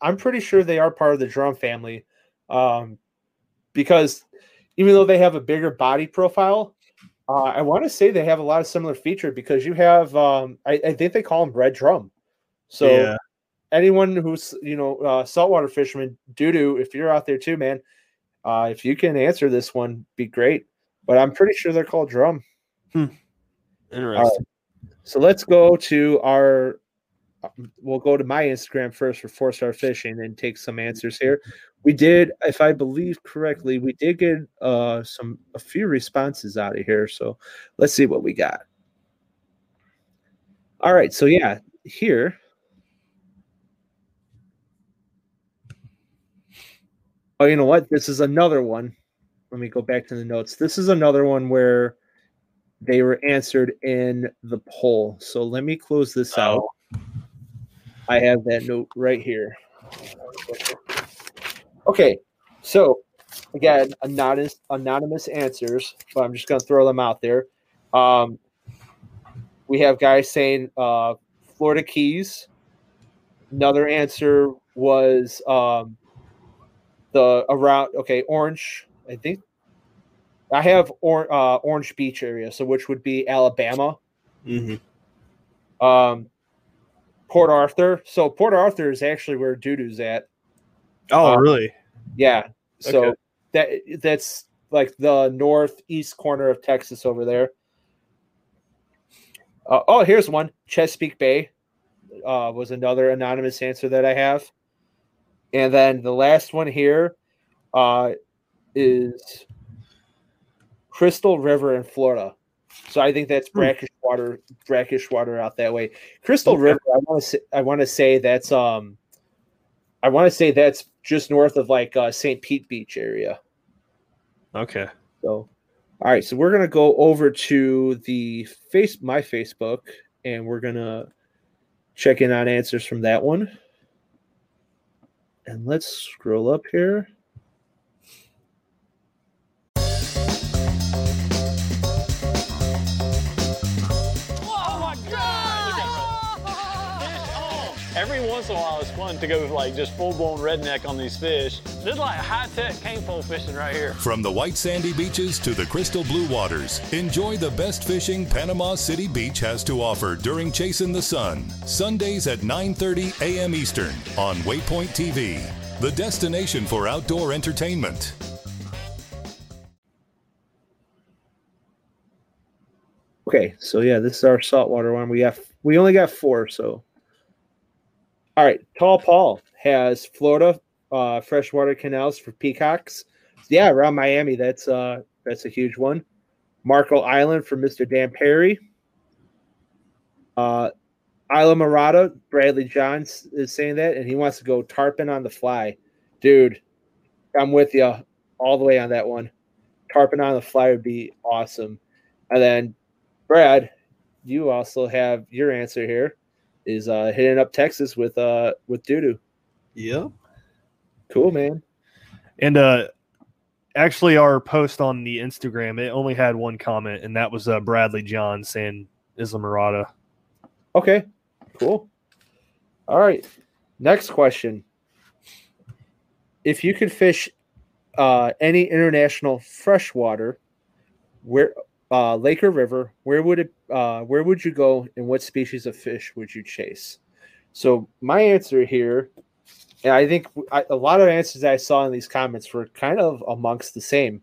I'm pretty sure they are part of the drum family um, because even though they have a bigger body profile, uh, I want to say they have a lot of similar feature because you have, um, I, I, think they call them red drum. So yeah. anyone who's, you know, uh, saltwater fisherman, doo doo, if you're out there too, man, uh, if you can answer this one, be great. But I'm pretty sure they're called drum.
Hmm. Interesting.
so let's go to our we'll go to my Instagram first for four star fishing and take some answers here. We did, if I believe correctly, we did get uh, some a few responses out of here. So let's see what we got. All right, so yeah, here. Oh, you know what? This is another one. Let me go back to the notes. This is another one where they were answered in the poll. So let me close this oh. out. I have that note right here. Okay, so again, anonymous anonymous answers, but I'm just going to throw them out there. Um, we have guys saying uh, Florida Keys, another answer was um, the around okay orange. I think I have or, uh, Orange Beach area, so which would be Alabama.
Mm-hmm.
Um, Port Arthur. So Port Arthur is actually where doodoo's at.
Oh,
Uh,
really?
Yeah. So
Okay.
that that's like the northeast corner of Texas over there. Uh, oh, here's one. Chesapeake Bay uh, was another anonymous answer that I have. And then the last one here uh, is Crystal River in Florida. So I think that's brackish water, brackish water out that way. Crystal
Okay.
River, I want to say, I want to say that's um, I want to say that's just north of like uh, St. Pete Beach area.
Okay.
So, all right, so we're gonna go over to the face my Facebook, and we're gonna check in on answers from that one. And let's scroll up here.
Once in a while, it's fun to go like just full blown redneck on these fish. This is like high tech cane pole fishing right here.
From the white sandy beaches to the crystal blue waters, enjoy the best fishing Panama City Beach has to offer during Chasing the Sun. Sundays at 9:30 a.m. Eastern on Waypoint TV, the destination for outdoor entertainment.
Okay, so yeah, this is our saltwater one. We have we only got four, so all right. Tall Paul has Florida uh, freshwater canals for peacocks. Yeah, around Miami, that's uh that's a huge one. Marco Island for Mr. Dan Perry. Uh, Islamorada, Bradley Johns is saying that, and he wants to go tarpon on the fly. Dude, I'm with you all the way on that one. Tarpon on the fly would be awesome. And then Brad, you also have your answer here is uh hitting up Texas with uh with Dudu.
Yep.
Cool, man.
And uh actually our post on the Instagram, it only had one comment, and that was uh Bradley John saying Islamorada.
Okay, cool. All right. Next question. If you could fish uh any international freshwater, where uh lake or river, where would it uh where would you go and what species of fish would you chase? So my answer here and I think I, a lot of answers I saw in these comments were kind of amongst the same.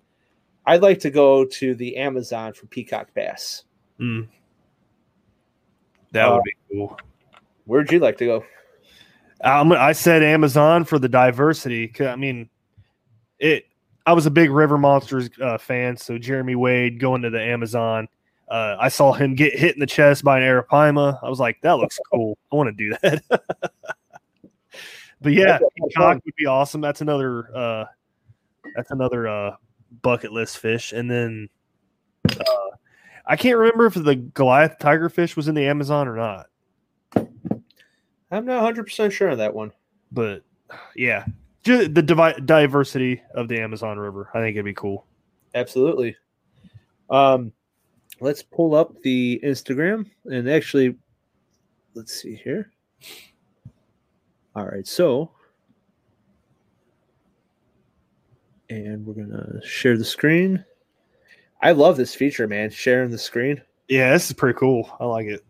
I'd like to go to the Amazon for peacock bass.
Mm. That
Uh,
would be cool.
Where'd you like to go?
Um, I said Amazon for the diversity. I mean, it. I was a big River Monsters uh, fan, so Jeremy Wade going to the Amazon. Uh, I saw him get hit in the chest by an arapaima. I was like, that looks cool. I want to do that. but yeah,
That's a lot of
peacock would be awesome. That's another. Uh, that's another uh, bucket list fish. And then uh, I can't remember if the Goliath tigerfish was in the Amazon or not.
I'm not 100% sure on that one.
but yeah, ju- the divi- diversity of the Amazon River, I think it'd be cool.
Absolutely. Um, let's pull up the Instagram and actually, let's see here. All right, so, and we're gonna share the screen. I love this feature, man. Sharing the screen.
Yeah, this is pretty cool. I like it.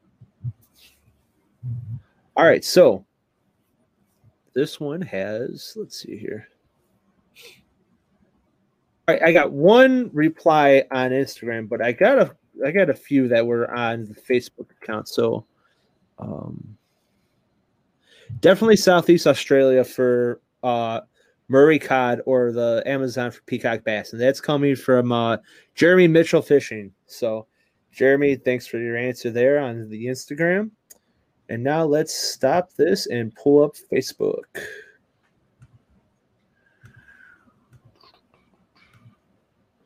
All right, so this one has, let's see here. All right, I got one reply on Instagram, but I got a I got a few that were on the Facebook account. So um definitely Southeast Australia for uh Murray cod or the Amazon for peacock bass. And that's coming from uh Jeremy Mitchell Fishing. So Jeremy, thanks for your answer there on the Instagram. And now let's stop this and pull up Facebook.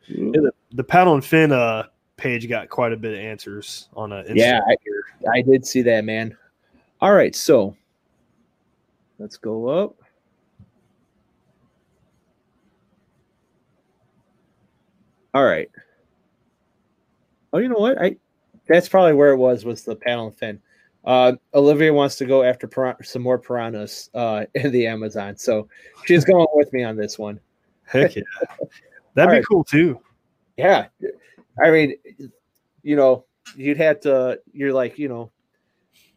Yeah, the, the paddle and fin uh, page got quite a bit of answers on a
Yeah, I, I did see that, man. All right, so let's go up. All right. Oh, you know what? I that's probably where it was was the paddle and fin. Uh, Olivia wants to go after piran- some more piranhas uh, in the Amazon, so she's going with me on this one.
Heck yeah. That'd be
right.
cool too.
Yeah, I mean, you know, you'd have to. You're like, you know,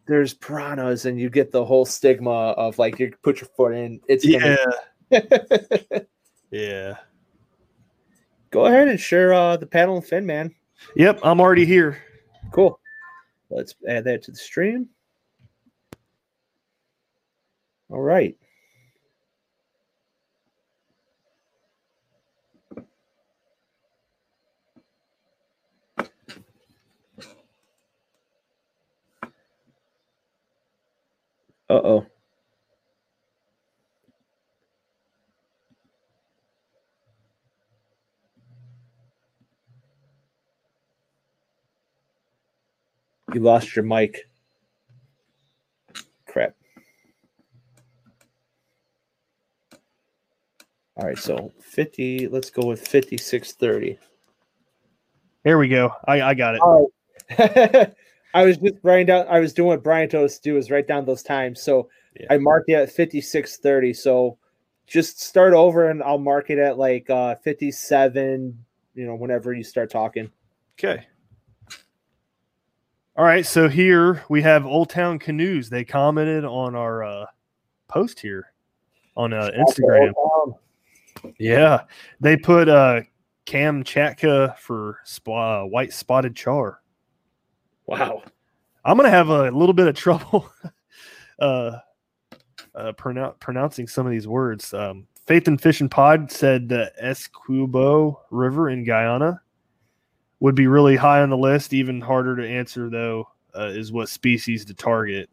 there's piranhas, and you get the whole stigma of like you put your foot in. It's
Yeah.
gonna-
Yeah.
go ahead and share uh, the paddle and fin, man.
Yep, I'm already here.
Cool. Let's add that to the stream. All right. Uh oh. You lost your mic. Crap. All right, so 50, let's go with 5630.
Here we go. I, I got it.
I was just writing down, I was doing what Brian told us to do is write down those times. So
Yeah.
I marked it at 5630. So just start over and I'll mark it at like uh 57, you know, whenever you start talking.
Okay. All right. So here we have Old Town Canoes. They commented on our uh, post here on uh, Instagram. Yeah. They put uh, Kamchatka for sp- uh, white spotted char.
Wow.
I'm going to have a little bit of trouble uh, uh, pronou- pronouncing some of these words. Um, Faith and Fishing Pod said the Escubo River in Guyana would be really high on the list. Even harder to answer, though, uh, is what species to target.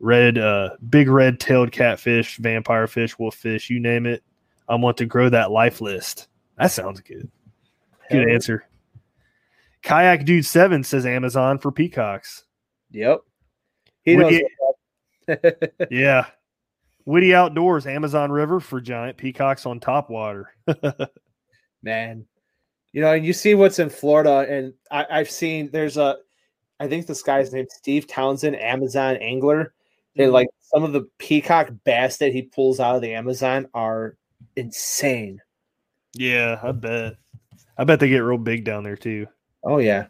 Red, uh, big red tailed catfish, vampire fish, wolf fish, you name it. I want to grow that life list. That sounds good. Good
Hell.
answer. Kayak Dude 7 says Amazon for peacocks.
Yep. He
Would
knows.
you-
what's up.
Yeah. Witty Outdoors, Amazon River for giant peacocks on top water.
man. You know, and you see what's in Florida, and I, I've seen there's a, I think this guy's named Steve Townsend, Amazon angler, and like some of the peacock bass that he pulls out of the Amazon are insane.
Yeah, I bet. I bet they get real big down there too.
Oh yeah,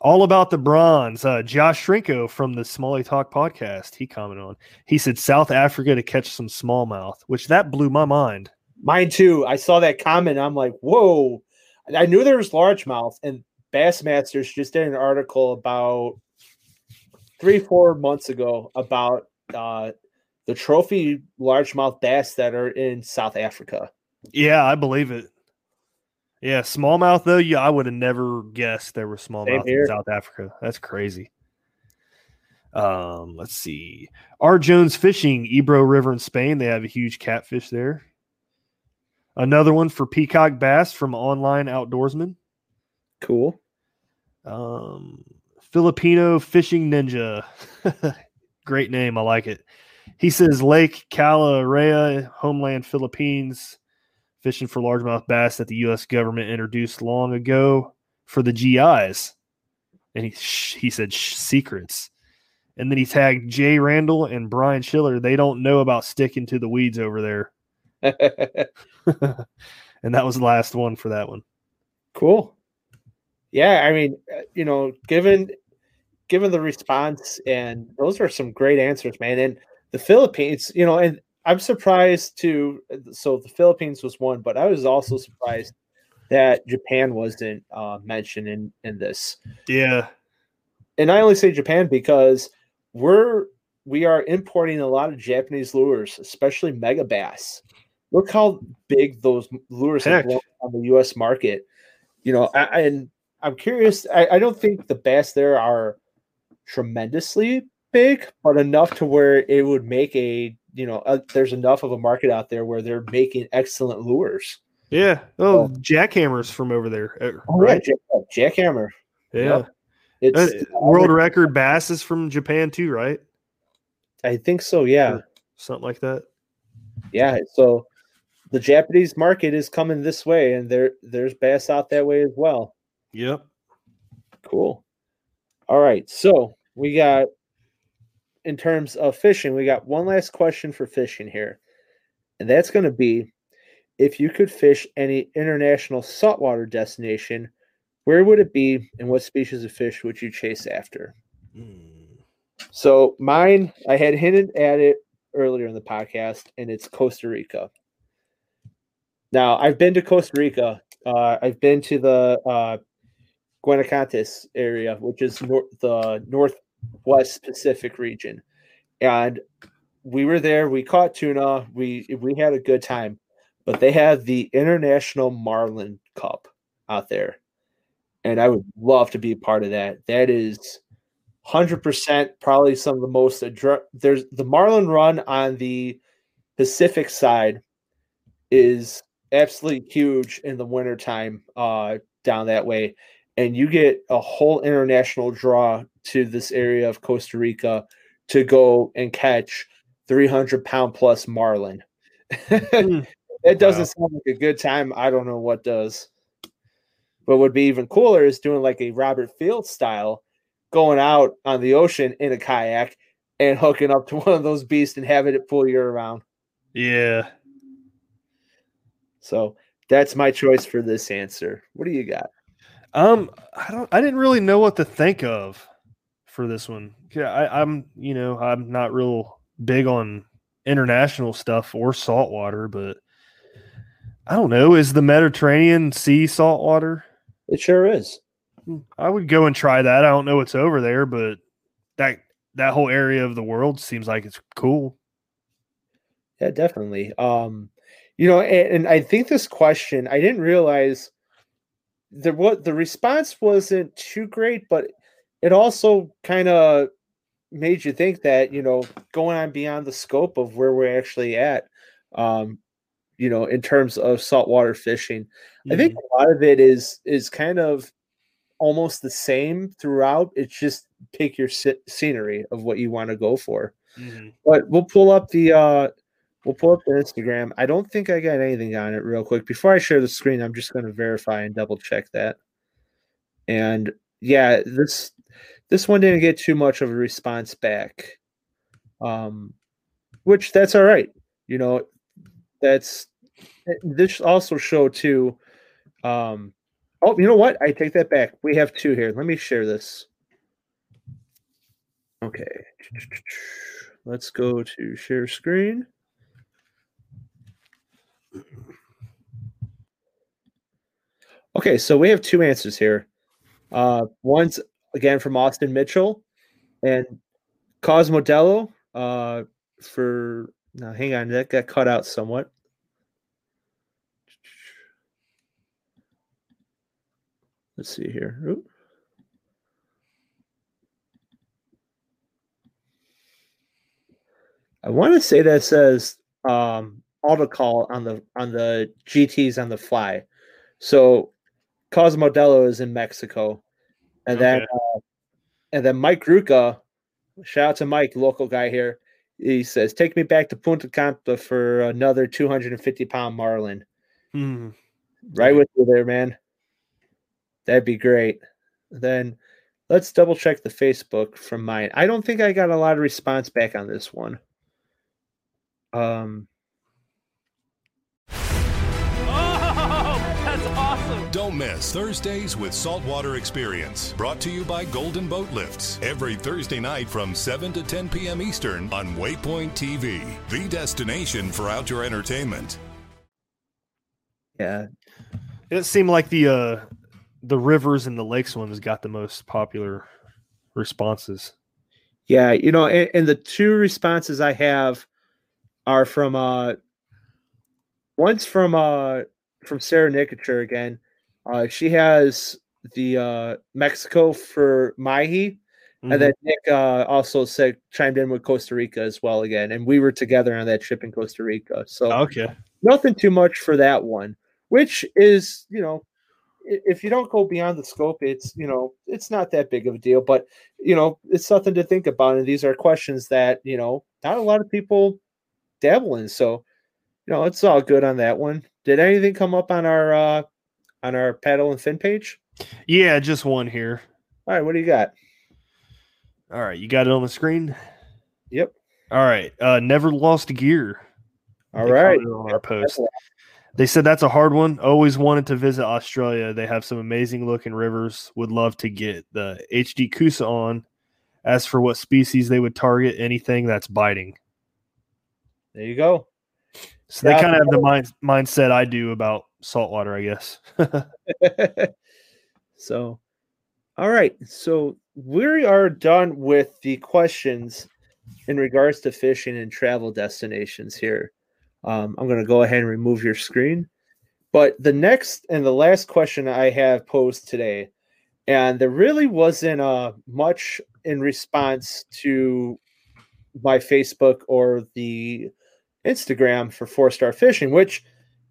All about the bronze. Uh, Josh Shrinko from the Smalley Talk podcast, he commented on. He said South Africa to catch some smallmouth, which that blew my mind.
mine too. I saw that comment. I'm like, whoa! I knew there was largemouth, and Bassmasters just did an article about three, four months ago about uh, the trophy largemouth bass that are in South Africa.
Yeah, I believe it. Yeah, smallmouth though. Yeah, I would have never guessed there were smallmouth in. South Africa. That's crazy. Um, let's see. R. Jones Fishing, Ebro River in Spain. They have a huge catfish there. Another one for peacock bass from Online Outdoorsman.
Cool.
Um, Filipino Fishing Ninja. Great name. I like it. He says Lake Caliraya, homeland Philippines, fishing for largemouth bass that the U.S. government introduced long ago for the GIs. And he, sh- he said secrets. And then he tagged Jay Randall and Brian Schiller. They don't know about sticking to the weeds over there. and that was the last one for that one.
cool. Yeah, I mean, uh, you know, given given the response, and those are some great answers, man. And the Philippines, you know, and I'm surprised to So the Philippines was one, but I was also surprised that Japan wasn't uh, mentioned in in this.
Yeah.
And I only say Japan because we're we are importing a lot of Japanese lures, especially Megabass. Look how big those lures have
Heck.
blown on the U.S. market. You know, I, and I'm curious. I, I don't think the bass there are tremendously big, but enough to where it would make a you know uh there's enough of a market out there where they're making excellent lures.
Yeah. Oh, jackhammers from over there. uh,
Oh,
right?
yeah, Jack, jackhammer.
Yeah.
It's
Uh, world record bass is from Japan too, right?
I think so. Yeah.
Something like that.
Yeah, so the Japanese market is coming this way, and there there's bass out that way as well.
Yep.
Cool. All right, so we got in terms of fishing, we got one last question for fishing here. And that's going to be if you could fish any international saltwater destination, where would it be and what species of fish would you chase after? Hmm. So mine, I had hinted at it earlier in the podcast, and it's Costa Rica. Now I've been to Costa Rica. Uh, I've been to the uh, Guanacaste area, which is nor- the northwest Pacific region, and we were there. We caught tuna. We we had a good time, but they have the International Marlin Cup out there, and I would love to be part of that. That is hundred percent probably some of the most adre- there's the Marlin Run on the Pacific side is absolutely huge in the wintertime uh down that way and you get a whole international draw to this area of Costa Rica to go and catch 300 pound plus marlin. it doesn't
Wow.
sound like a good time. I don't know what does. But what would be even cooler is doing like a Robert Field style, going out on the ocean in a kayak and hooking up to one of those beasts and having it pull you around.
Yeah.
So that's my choice for this answer. What do you got?
Um, I don't. I didn't really know what to think of for this one. Yeah, I, I'm. You know, I'm not real big on international stuff or saltwater, but I don't know. Is the Mediterranean Sea saltwater?
It sure is.
I would go and try that. I don't know what's over there, but that that whole area of the world seems like it's cool.
Yeah, definitely. Um, you know, and, and I think this question, I didn't realize the what the response wasn't too great, but it also kind of made you think that, you know, going on beyond the scope of where we're actually at, um, you know, in terms of saltwater fishing. I think a lot of it is is kind of almost the same throughout. It's just pick your sce- scenery of what you want to go for.
Mhm.
But we'll pull up the uh we'll pull up the Instagram. I don't think I got anything on it real quick. Before I share the screen, I'm just going to verify and double check that. And yeah, this this one didn't get too much of a response back. Um which that's all right. You know, that's this also show too um oh, you know what? I take that back. We have two here. Let me share this. Okay. Let's go to share screen. Okay, so we have two answers here. Uh, one's again from Austin Mitchell and Cosmodello. Uh, for now, hang on, that got cut out somewhat. Let's see here. I want to say that says um, auto call on the on the GTs on the fly. So Cosmodello is in Mexico, and then uh, and then Mike Ruka, shout out to Mike, local guy here. He says, "Take me back to Punta Cana for another 250 pound marlin."
Hmm.
Right with you there, man. That'd be great. Then let's double check the Facebook from mine. I don't think I got a lot of response back on this one. Um,
Don't miss Thursdays with Saltwater Experience, brought to you by Golden Boat Lifts. Every Thursday night from 7 to 10 p.m. Eastern on Waypoint TV, the destination for outdoor entertainment.
yeah,
It seemed like the uh the rivers and the lakes ones got the most popular responses.
yeah, you know, and, and the two responses I have are from uh, one's from uh from Sarah Nicature again. Uh, she has the uh Mexico for Mahi,
Mm-hmm.
And then Nick uh, also said chimed in with Costa Rica as well again, and we were together on that trip in Costa Rica. So
okay,
nothing too much for that one, which is you know, if you don't go beyond the scope, it's you know, it's not that big of a deal. But you know, it's something to think about, and these are questions that you know not a lot of people dabble in. So you know, it's all good on that one. Did anything come up on our uh, on our paddle and fin page?
yeah, just one here.
All right, what do you got?
All right, you got it on the screen.
Yep.
All right. Uh, never lost gear.
All
They
right.
on our post. They said that's a hard one. Always wanted to visit Australia. They have some amazing looking rivers. Would love to get the HD Kusa on. As for what species they would target, anything that's biting.
There you go.
So they kind of have the mind, mindset I do about saltwater, I guess.
so, all right. So we are done with the questions in regards to fishing and travel destinations here. Um, I'm going to go ahead and remove your screen. But the next and the last question I have posed today, and there really wasn't uh, much in response to my Facebook or the Instagram for four star fishing, which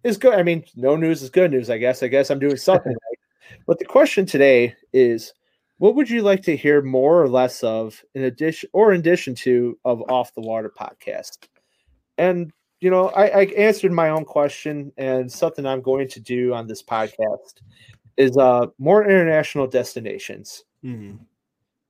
is good. I mean, no news is good news, I guess. I guess I'm doing something right. But the question today is what would you like to hear more or less of in addition or in addition to of off the water podcast? And you know, I, I answered my own question and something I'm going to do on this podcast is uh more international destinations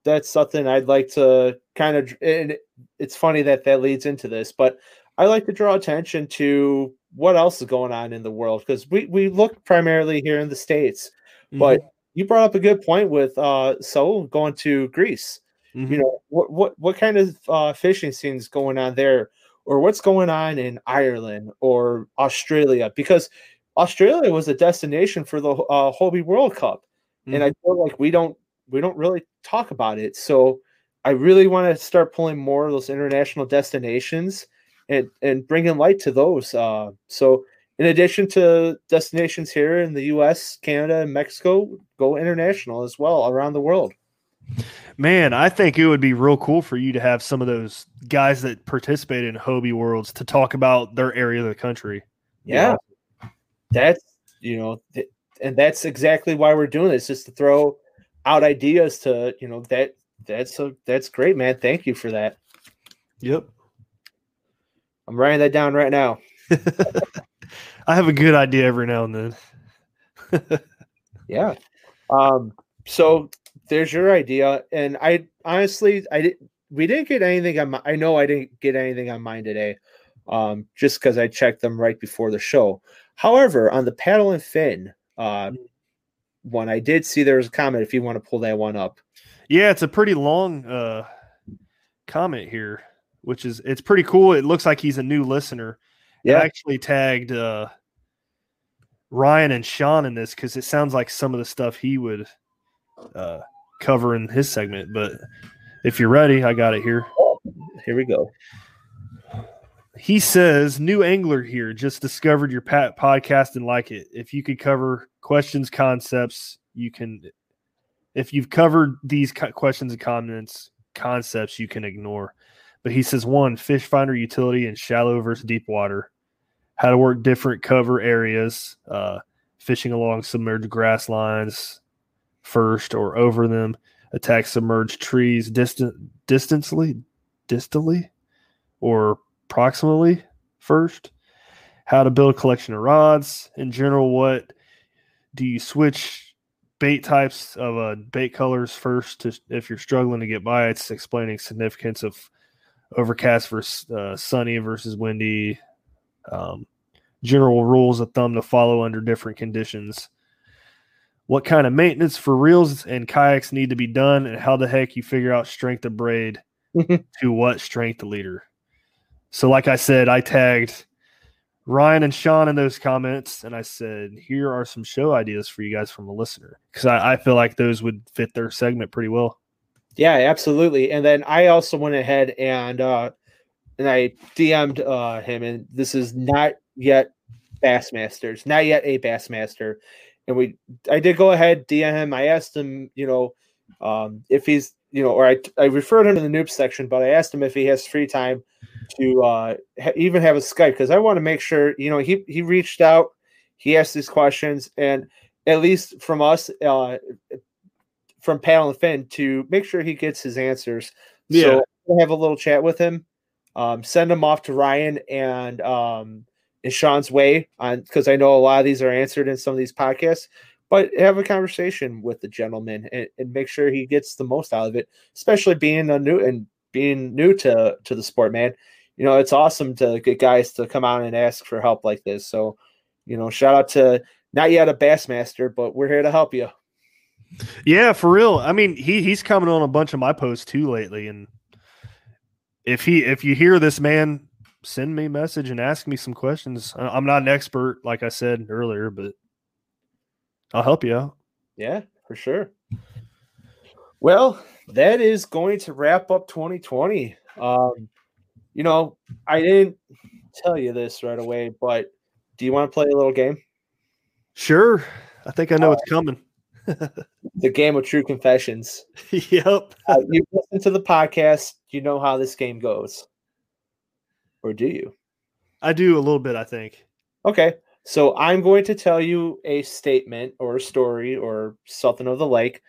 that's something I'd like to kind of. And it's funny that that leads into this, but I like to draw attention to what else is going on in the world because we we look primarily here in the states. But you brought up a good point with uh so going to Greece.
Mhm.
You know what what what kind of uh, fishing scenes going on there, or what's going on in Ireland or Australia? Because Australia was a destination for the uh, Hobie World Cup, and I feel like we don't we don't really talk about it. So I really want to start pulling more of those international destinations and and bringing light to those. Uh, so in addition to destinations here in the U.S., Canada, and Mexico, go international as well around the world.
Man, I think it would be real cool for you to have some of those guys that participate in Hobie Worlds to talk about their area of the country.
Yeah, that's you know, th- and that's exactly why we're doing this, just to throw out ideas to you know that that's a that's great, man. Thank you for that.
Yep.
I'm writing that down right now.
I have a good idea every now and then.
Yeah. Um, so there's your idea, and I honestly, I did. We didn't get anything on. My, I know I didn't get anything on mine today, um, just because I checked them right before the show. However, on the paddle and fin, uh, one I did see there was a comment. If you want to pull that one up,
Yeah, it's a pretty long uh, comment here, which is it's pretty cool. It looks like he's a new listener.
Yeah.
I actually tagged uh, Ryan and Sean in this because it sounds like some of the stuff he would uh, cover in his segment. But if you're ready, I got it here.
here we go.
He says, "New angler here. Just discovered your pat podcast and like it. If you could cover questions, concepts, you can. If you've covered these co- questions and comments, concepts, you can ignore." But he says, one fish finder utility in shallow versus deep water, how to work different cover areas, uh, fishing along submerged grass lines first or over them, attack submerged trees distant distantly, distantly, or proximally first, how to build a collection of rods, in general, what do you switch bait types of uh, bait colors first to, if you're struggling to get bites, explaining significance of overcast versus uh, sunny versus windy, um, general rules of thumb to follow under different conditions. What kind of maintenance for reels and kayaks need to be done, and how the heck you figure out strength of braid to what strength leader. So, like I said, I tagged Ryan and Sean in those comments, and I said, "Here are some show ideas for you guys from a listener," because I, I feel like those would fit their segment pretty well.
Yeah, absolutely. And then I also went ahead and uh and I DM'd uh him and this is not yet Bassmasters, not yet a Bassmaster. And we I did go ahead, DM him. I asked him, you know, um if he's you know, or I I referred him to the noob section, but I asked him if he has free time to uh ha- even have a Skype because I want to make sure, you know, he he reached out, he asked these questions, and at least from us, uh from Paddle and Fin to make sure he gets his answers.
Yeah.
So we'll have a little chat with him. Um, send him off to Ryan and um, and Sean's way on because I know a lot of these are answered in some of these podcasts. But have a conversation with the gentleman and, and make sure he gets the most out of it, especially being a new and being new to to the sport, man. You know, it's awesome to get guys to come out and ask for help like this. So, you know, shout out to not yet a Bassmaster, but we're here to help you.
Yeah, for real. I mean, he he's coming on a bunch of my posts too lately, and if he if you hear this man, send me a message and ask me some questions. I'm not an expert, like I said earlier, but I'll help you out.
Yeah, for sure. Well, that is going to wrap up 2020. Um, you know, I didn't tell you this right away, but do you want to play a little game?
Sure, I think I know what's coming.
The game of true confessions.
yep.
Uh, you listen to the podcast, you know how this game goes. Or do you?
I do a little bit, I think.
Okay. So I'm going to tell you a statement or a story or something of the like,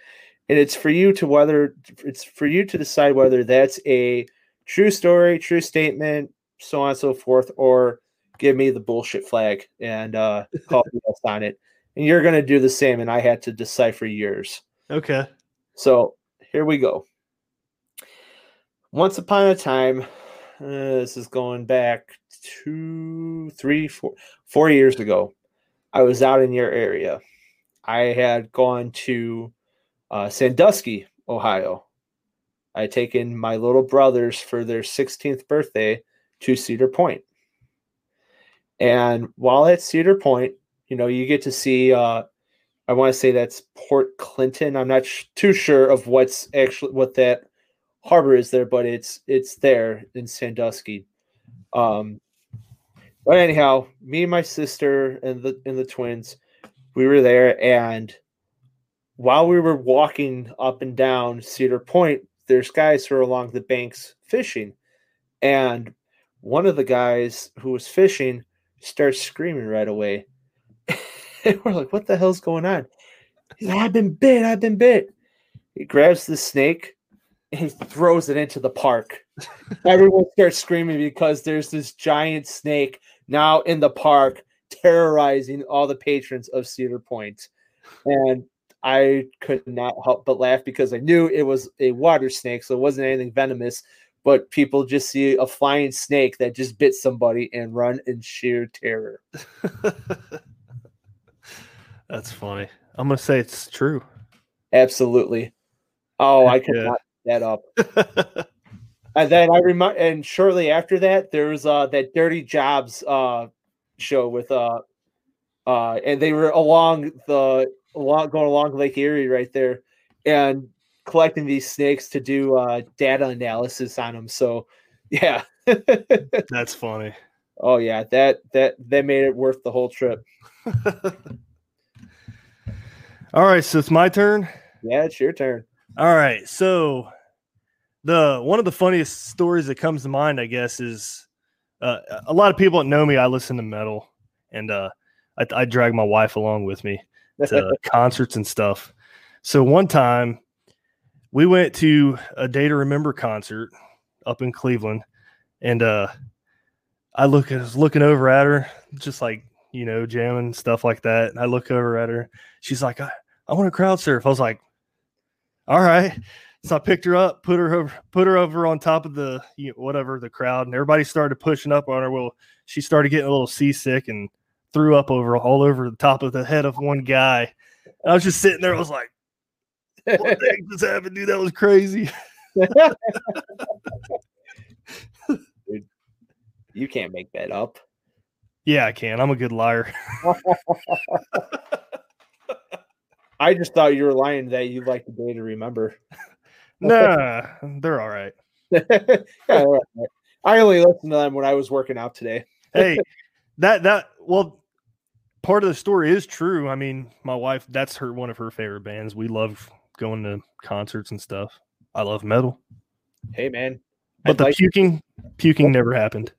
and it's for you to whether it's for you to decide whether that's a true story, true statement, so on and so forth, or give me the bullshit flag and uh call me on it. And you're gonna do the same, and I had to decipher yours.
Okay.
So here we go. Once upon a time, uh, this is going back two, three, four, four years ago. I was out in your area. I had gone to uh, Sandusky, Ohio. I had taken my little brothers for their 16th birthday to Cedar Point. And while at Cedar Point, you know, you get to see uh, I want to say that's Port Clinton. I'm not sh- too sure of what's actually what that harbor is there, but it's it's there in Sandusky. Um, but anyhow, me and my sister and the and the twins, we were there, and while we were walking up and down Cedar Point, there's guys who are along the banks fishing, and one of the guys who was fishing starts screaming right away. And we're like, what the hell's going on? He's like, I've been bit, I've been bit. He grabs the snake and he throws it into the park. Everyone starts screaming because there's this giant snake now in the park terrorizing all the patrons of Cedar Point. And I could not help but laugh because I knew it was a water snake, so it wasn't anything venomous. But people just see a flying snake that just bit somebody and run in sheer terror.
That's funny. I'm gonna say it's true.
Absolutely. Oh, I could
Yeah.
not that up. and then I remind, and shortly after that, there was uh that Dirty Jobs uh show with uh uh, and they were along the along going along Lake Erie right there, and collecting these snakes to do uh data analysis on them. So, yeah.
That's funny.
oh yeah, that that that made it worth the whole trip.
All right, so it's my turn.
Yeah, it's your turn.
All right, so the one of the funniest stories that comes to mind, I guess, is uh, a lot of people that know me. I listen to metal, and uh, I, I drag my wife along with me to concerts and stuff. So one time, we went to a Day to Remember concert up in Cleveland, and uh, I look, I was looking over at her, just like you know, jamming stuff like that. And I look over at her. She's like, I, I want to crowd surf. I was like, all right. So I picked her up, put her over, put her over on top of the you know, whatever the crowd, and everybody started pushing up on her. Well, she started getting a little seasick and threw up over all over the top of the head of one guy. And I was just sitting there. I was like, "What the heck just happened, dude? That was crazy."
dude, you can't make that up.
Yeah, I can. I'm a good liar.
I just thought you were lying that you'd like the day to remember.
nah, they're all right.
yeah, all right. I only listened to them when I was working out today.
hey, that that well, part of the story is true. I mean, my wife, that's her one of her favorite bands. We love going to concerts and stuff. I love metal,
Hey, man.
but
I'd
the
like-
puking, puking never happened.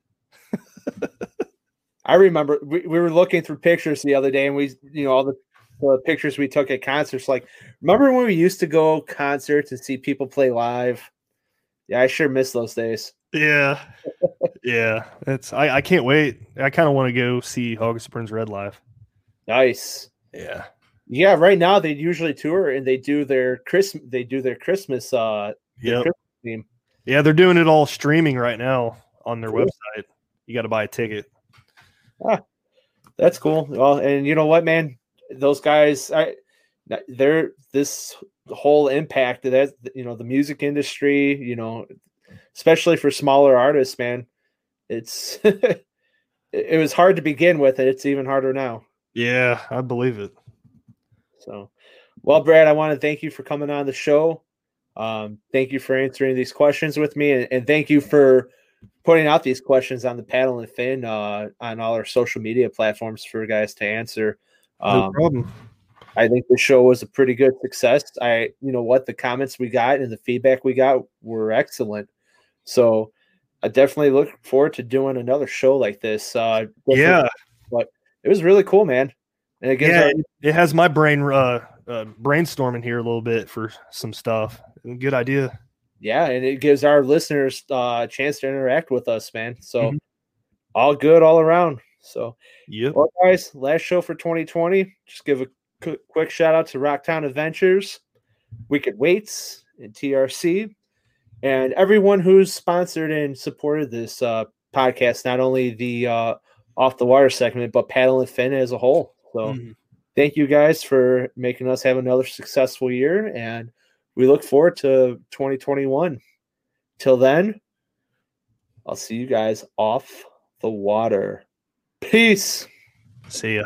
I remember we, we were looking through pictures the other day, and we, you know, all the, the pictures we took at concerts. Like, remember when we used to go concerts and see people play live? Yeah, I sure miss those days.
Yeah, yeah. It's I, I can't wait. I kind of want to go see August Burns Red live.
Nice.
Yeah,
Yeah, right now they usually tour and they do their Christmas. They do their Christmas. Uh, their
Yep.
Christmas theme.
Yeah, they're doing it all streaming right now on their
Cool.
website. You got to buy a ticket.
That's cool. Well, and you know what, man? Those guys, I, they're this whole impact that, you know, the music industry, you know, especially for smaller artists, man. It's it it was hard to begin with, and it's even harder now.
Yeah, I believe it.
So, well, Brad, I want to thank you for coming on the show. Um, thank you for answering these questions with me, and, and thank you for putting out these questions on the paddle and fin uh, on all our social media platforms for guys to answer.
No
Um,
problem.
I think the show was a pretty good success. I, you know what, the comments we got and the feedback we got were excellent. So I definitely look forward to doing another show like this. Uh,
Yeah,
but it was really cool, man. And it
yeah.
our-
It, it has my brain uh, uh, brainstorming here a little bit for some stuff. Good idea.
Yeah, and it gives our listeners uh, a chance to interact with us, man. So
Mhm.
all good all around. So,
yeah,
well, guys, last show for 2020. Just give a qu- quick shout out to Rocktown Adventures, Wicked Weights, and TRC, and everyone who's sponsored and supported this uh, podcast. Not only the uh, off the water segment, but paddle and fin as a whole. So,
Mhm.
thank you guys for making us have another successful year and we look forward to 2021 till then i'll see you guys off the water. Peace.
See ya.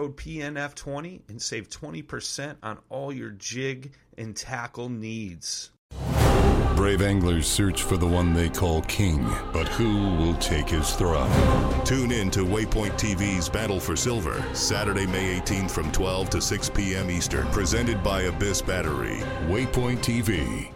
code PNF20 and save 20% on all your jig and tackle needs.
Brave anglers search for the one they call king, but who will take his throne? Tune in to Waypoint TV's Battle for Silver, Saturday, May 18th from 12 to 6 p.m. Eastern, presented by Abyss Battery. Waypoint TV,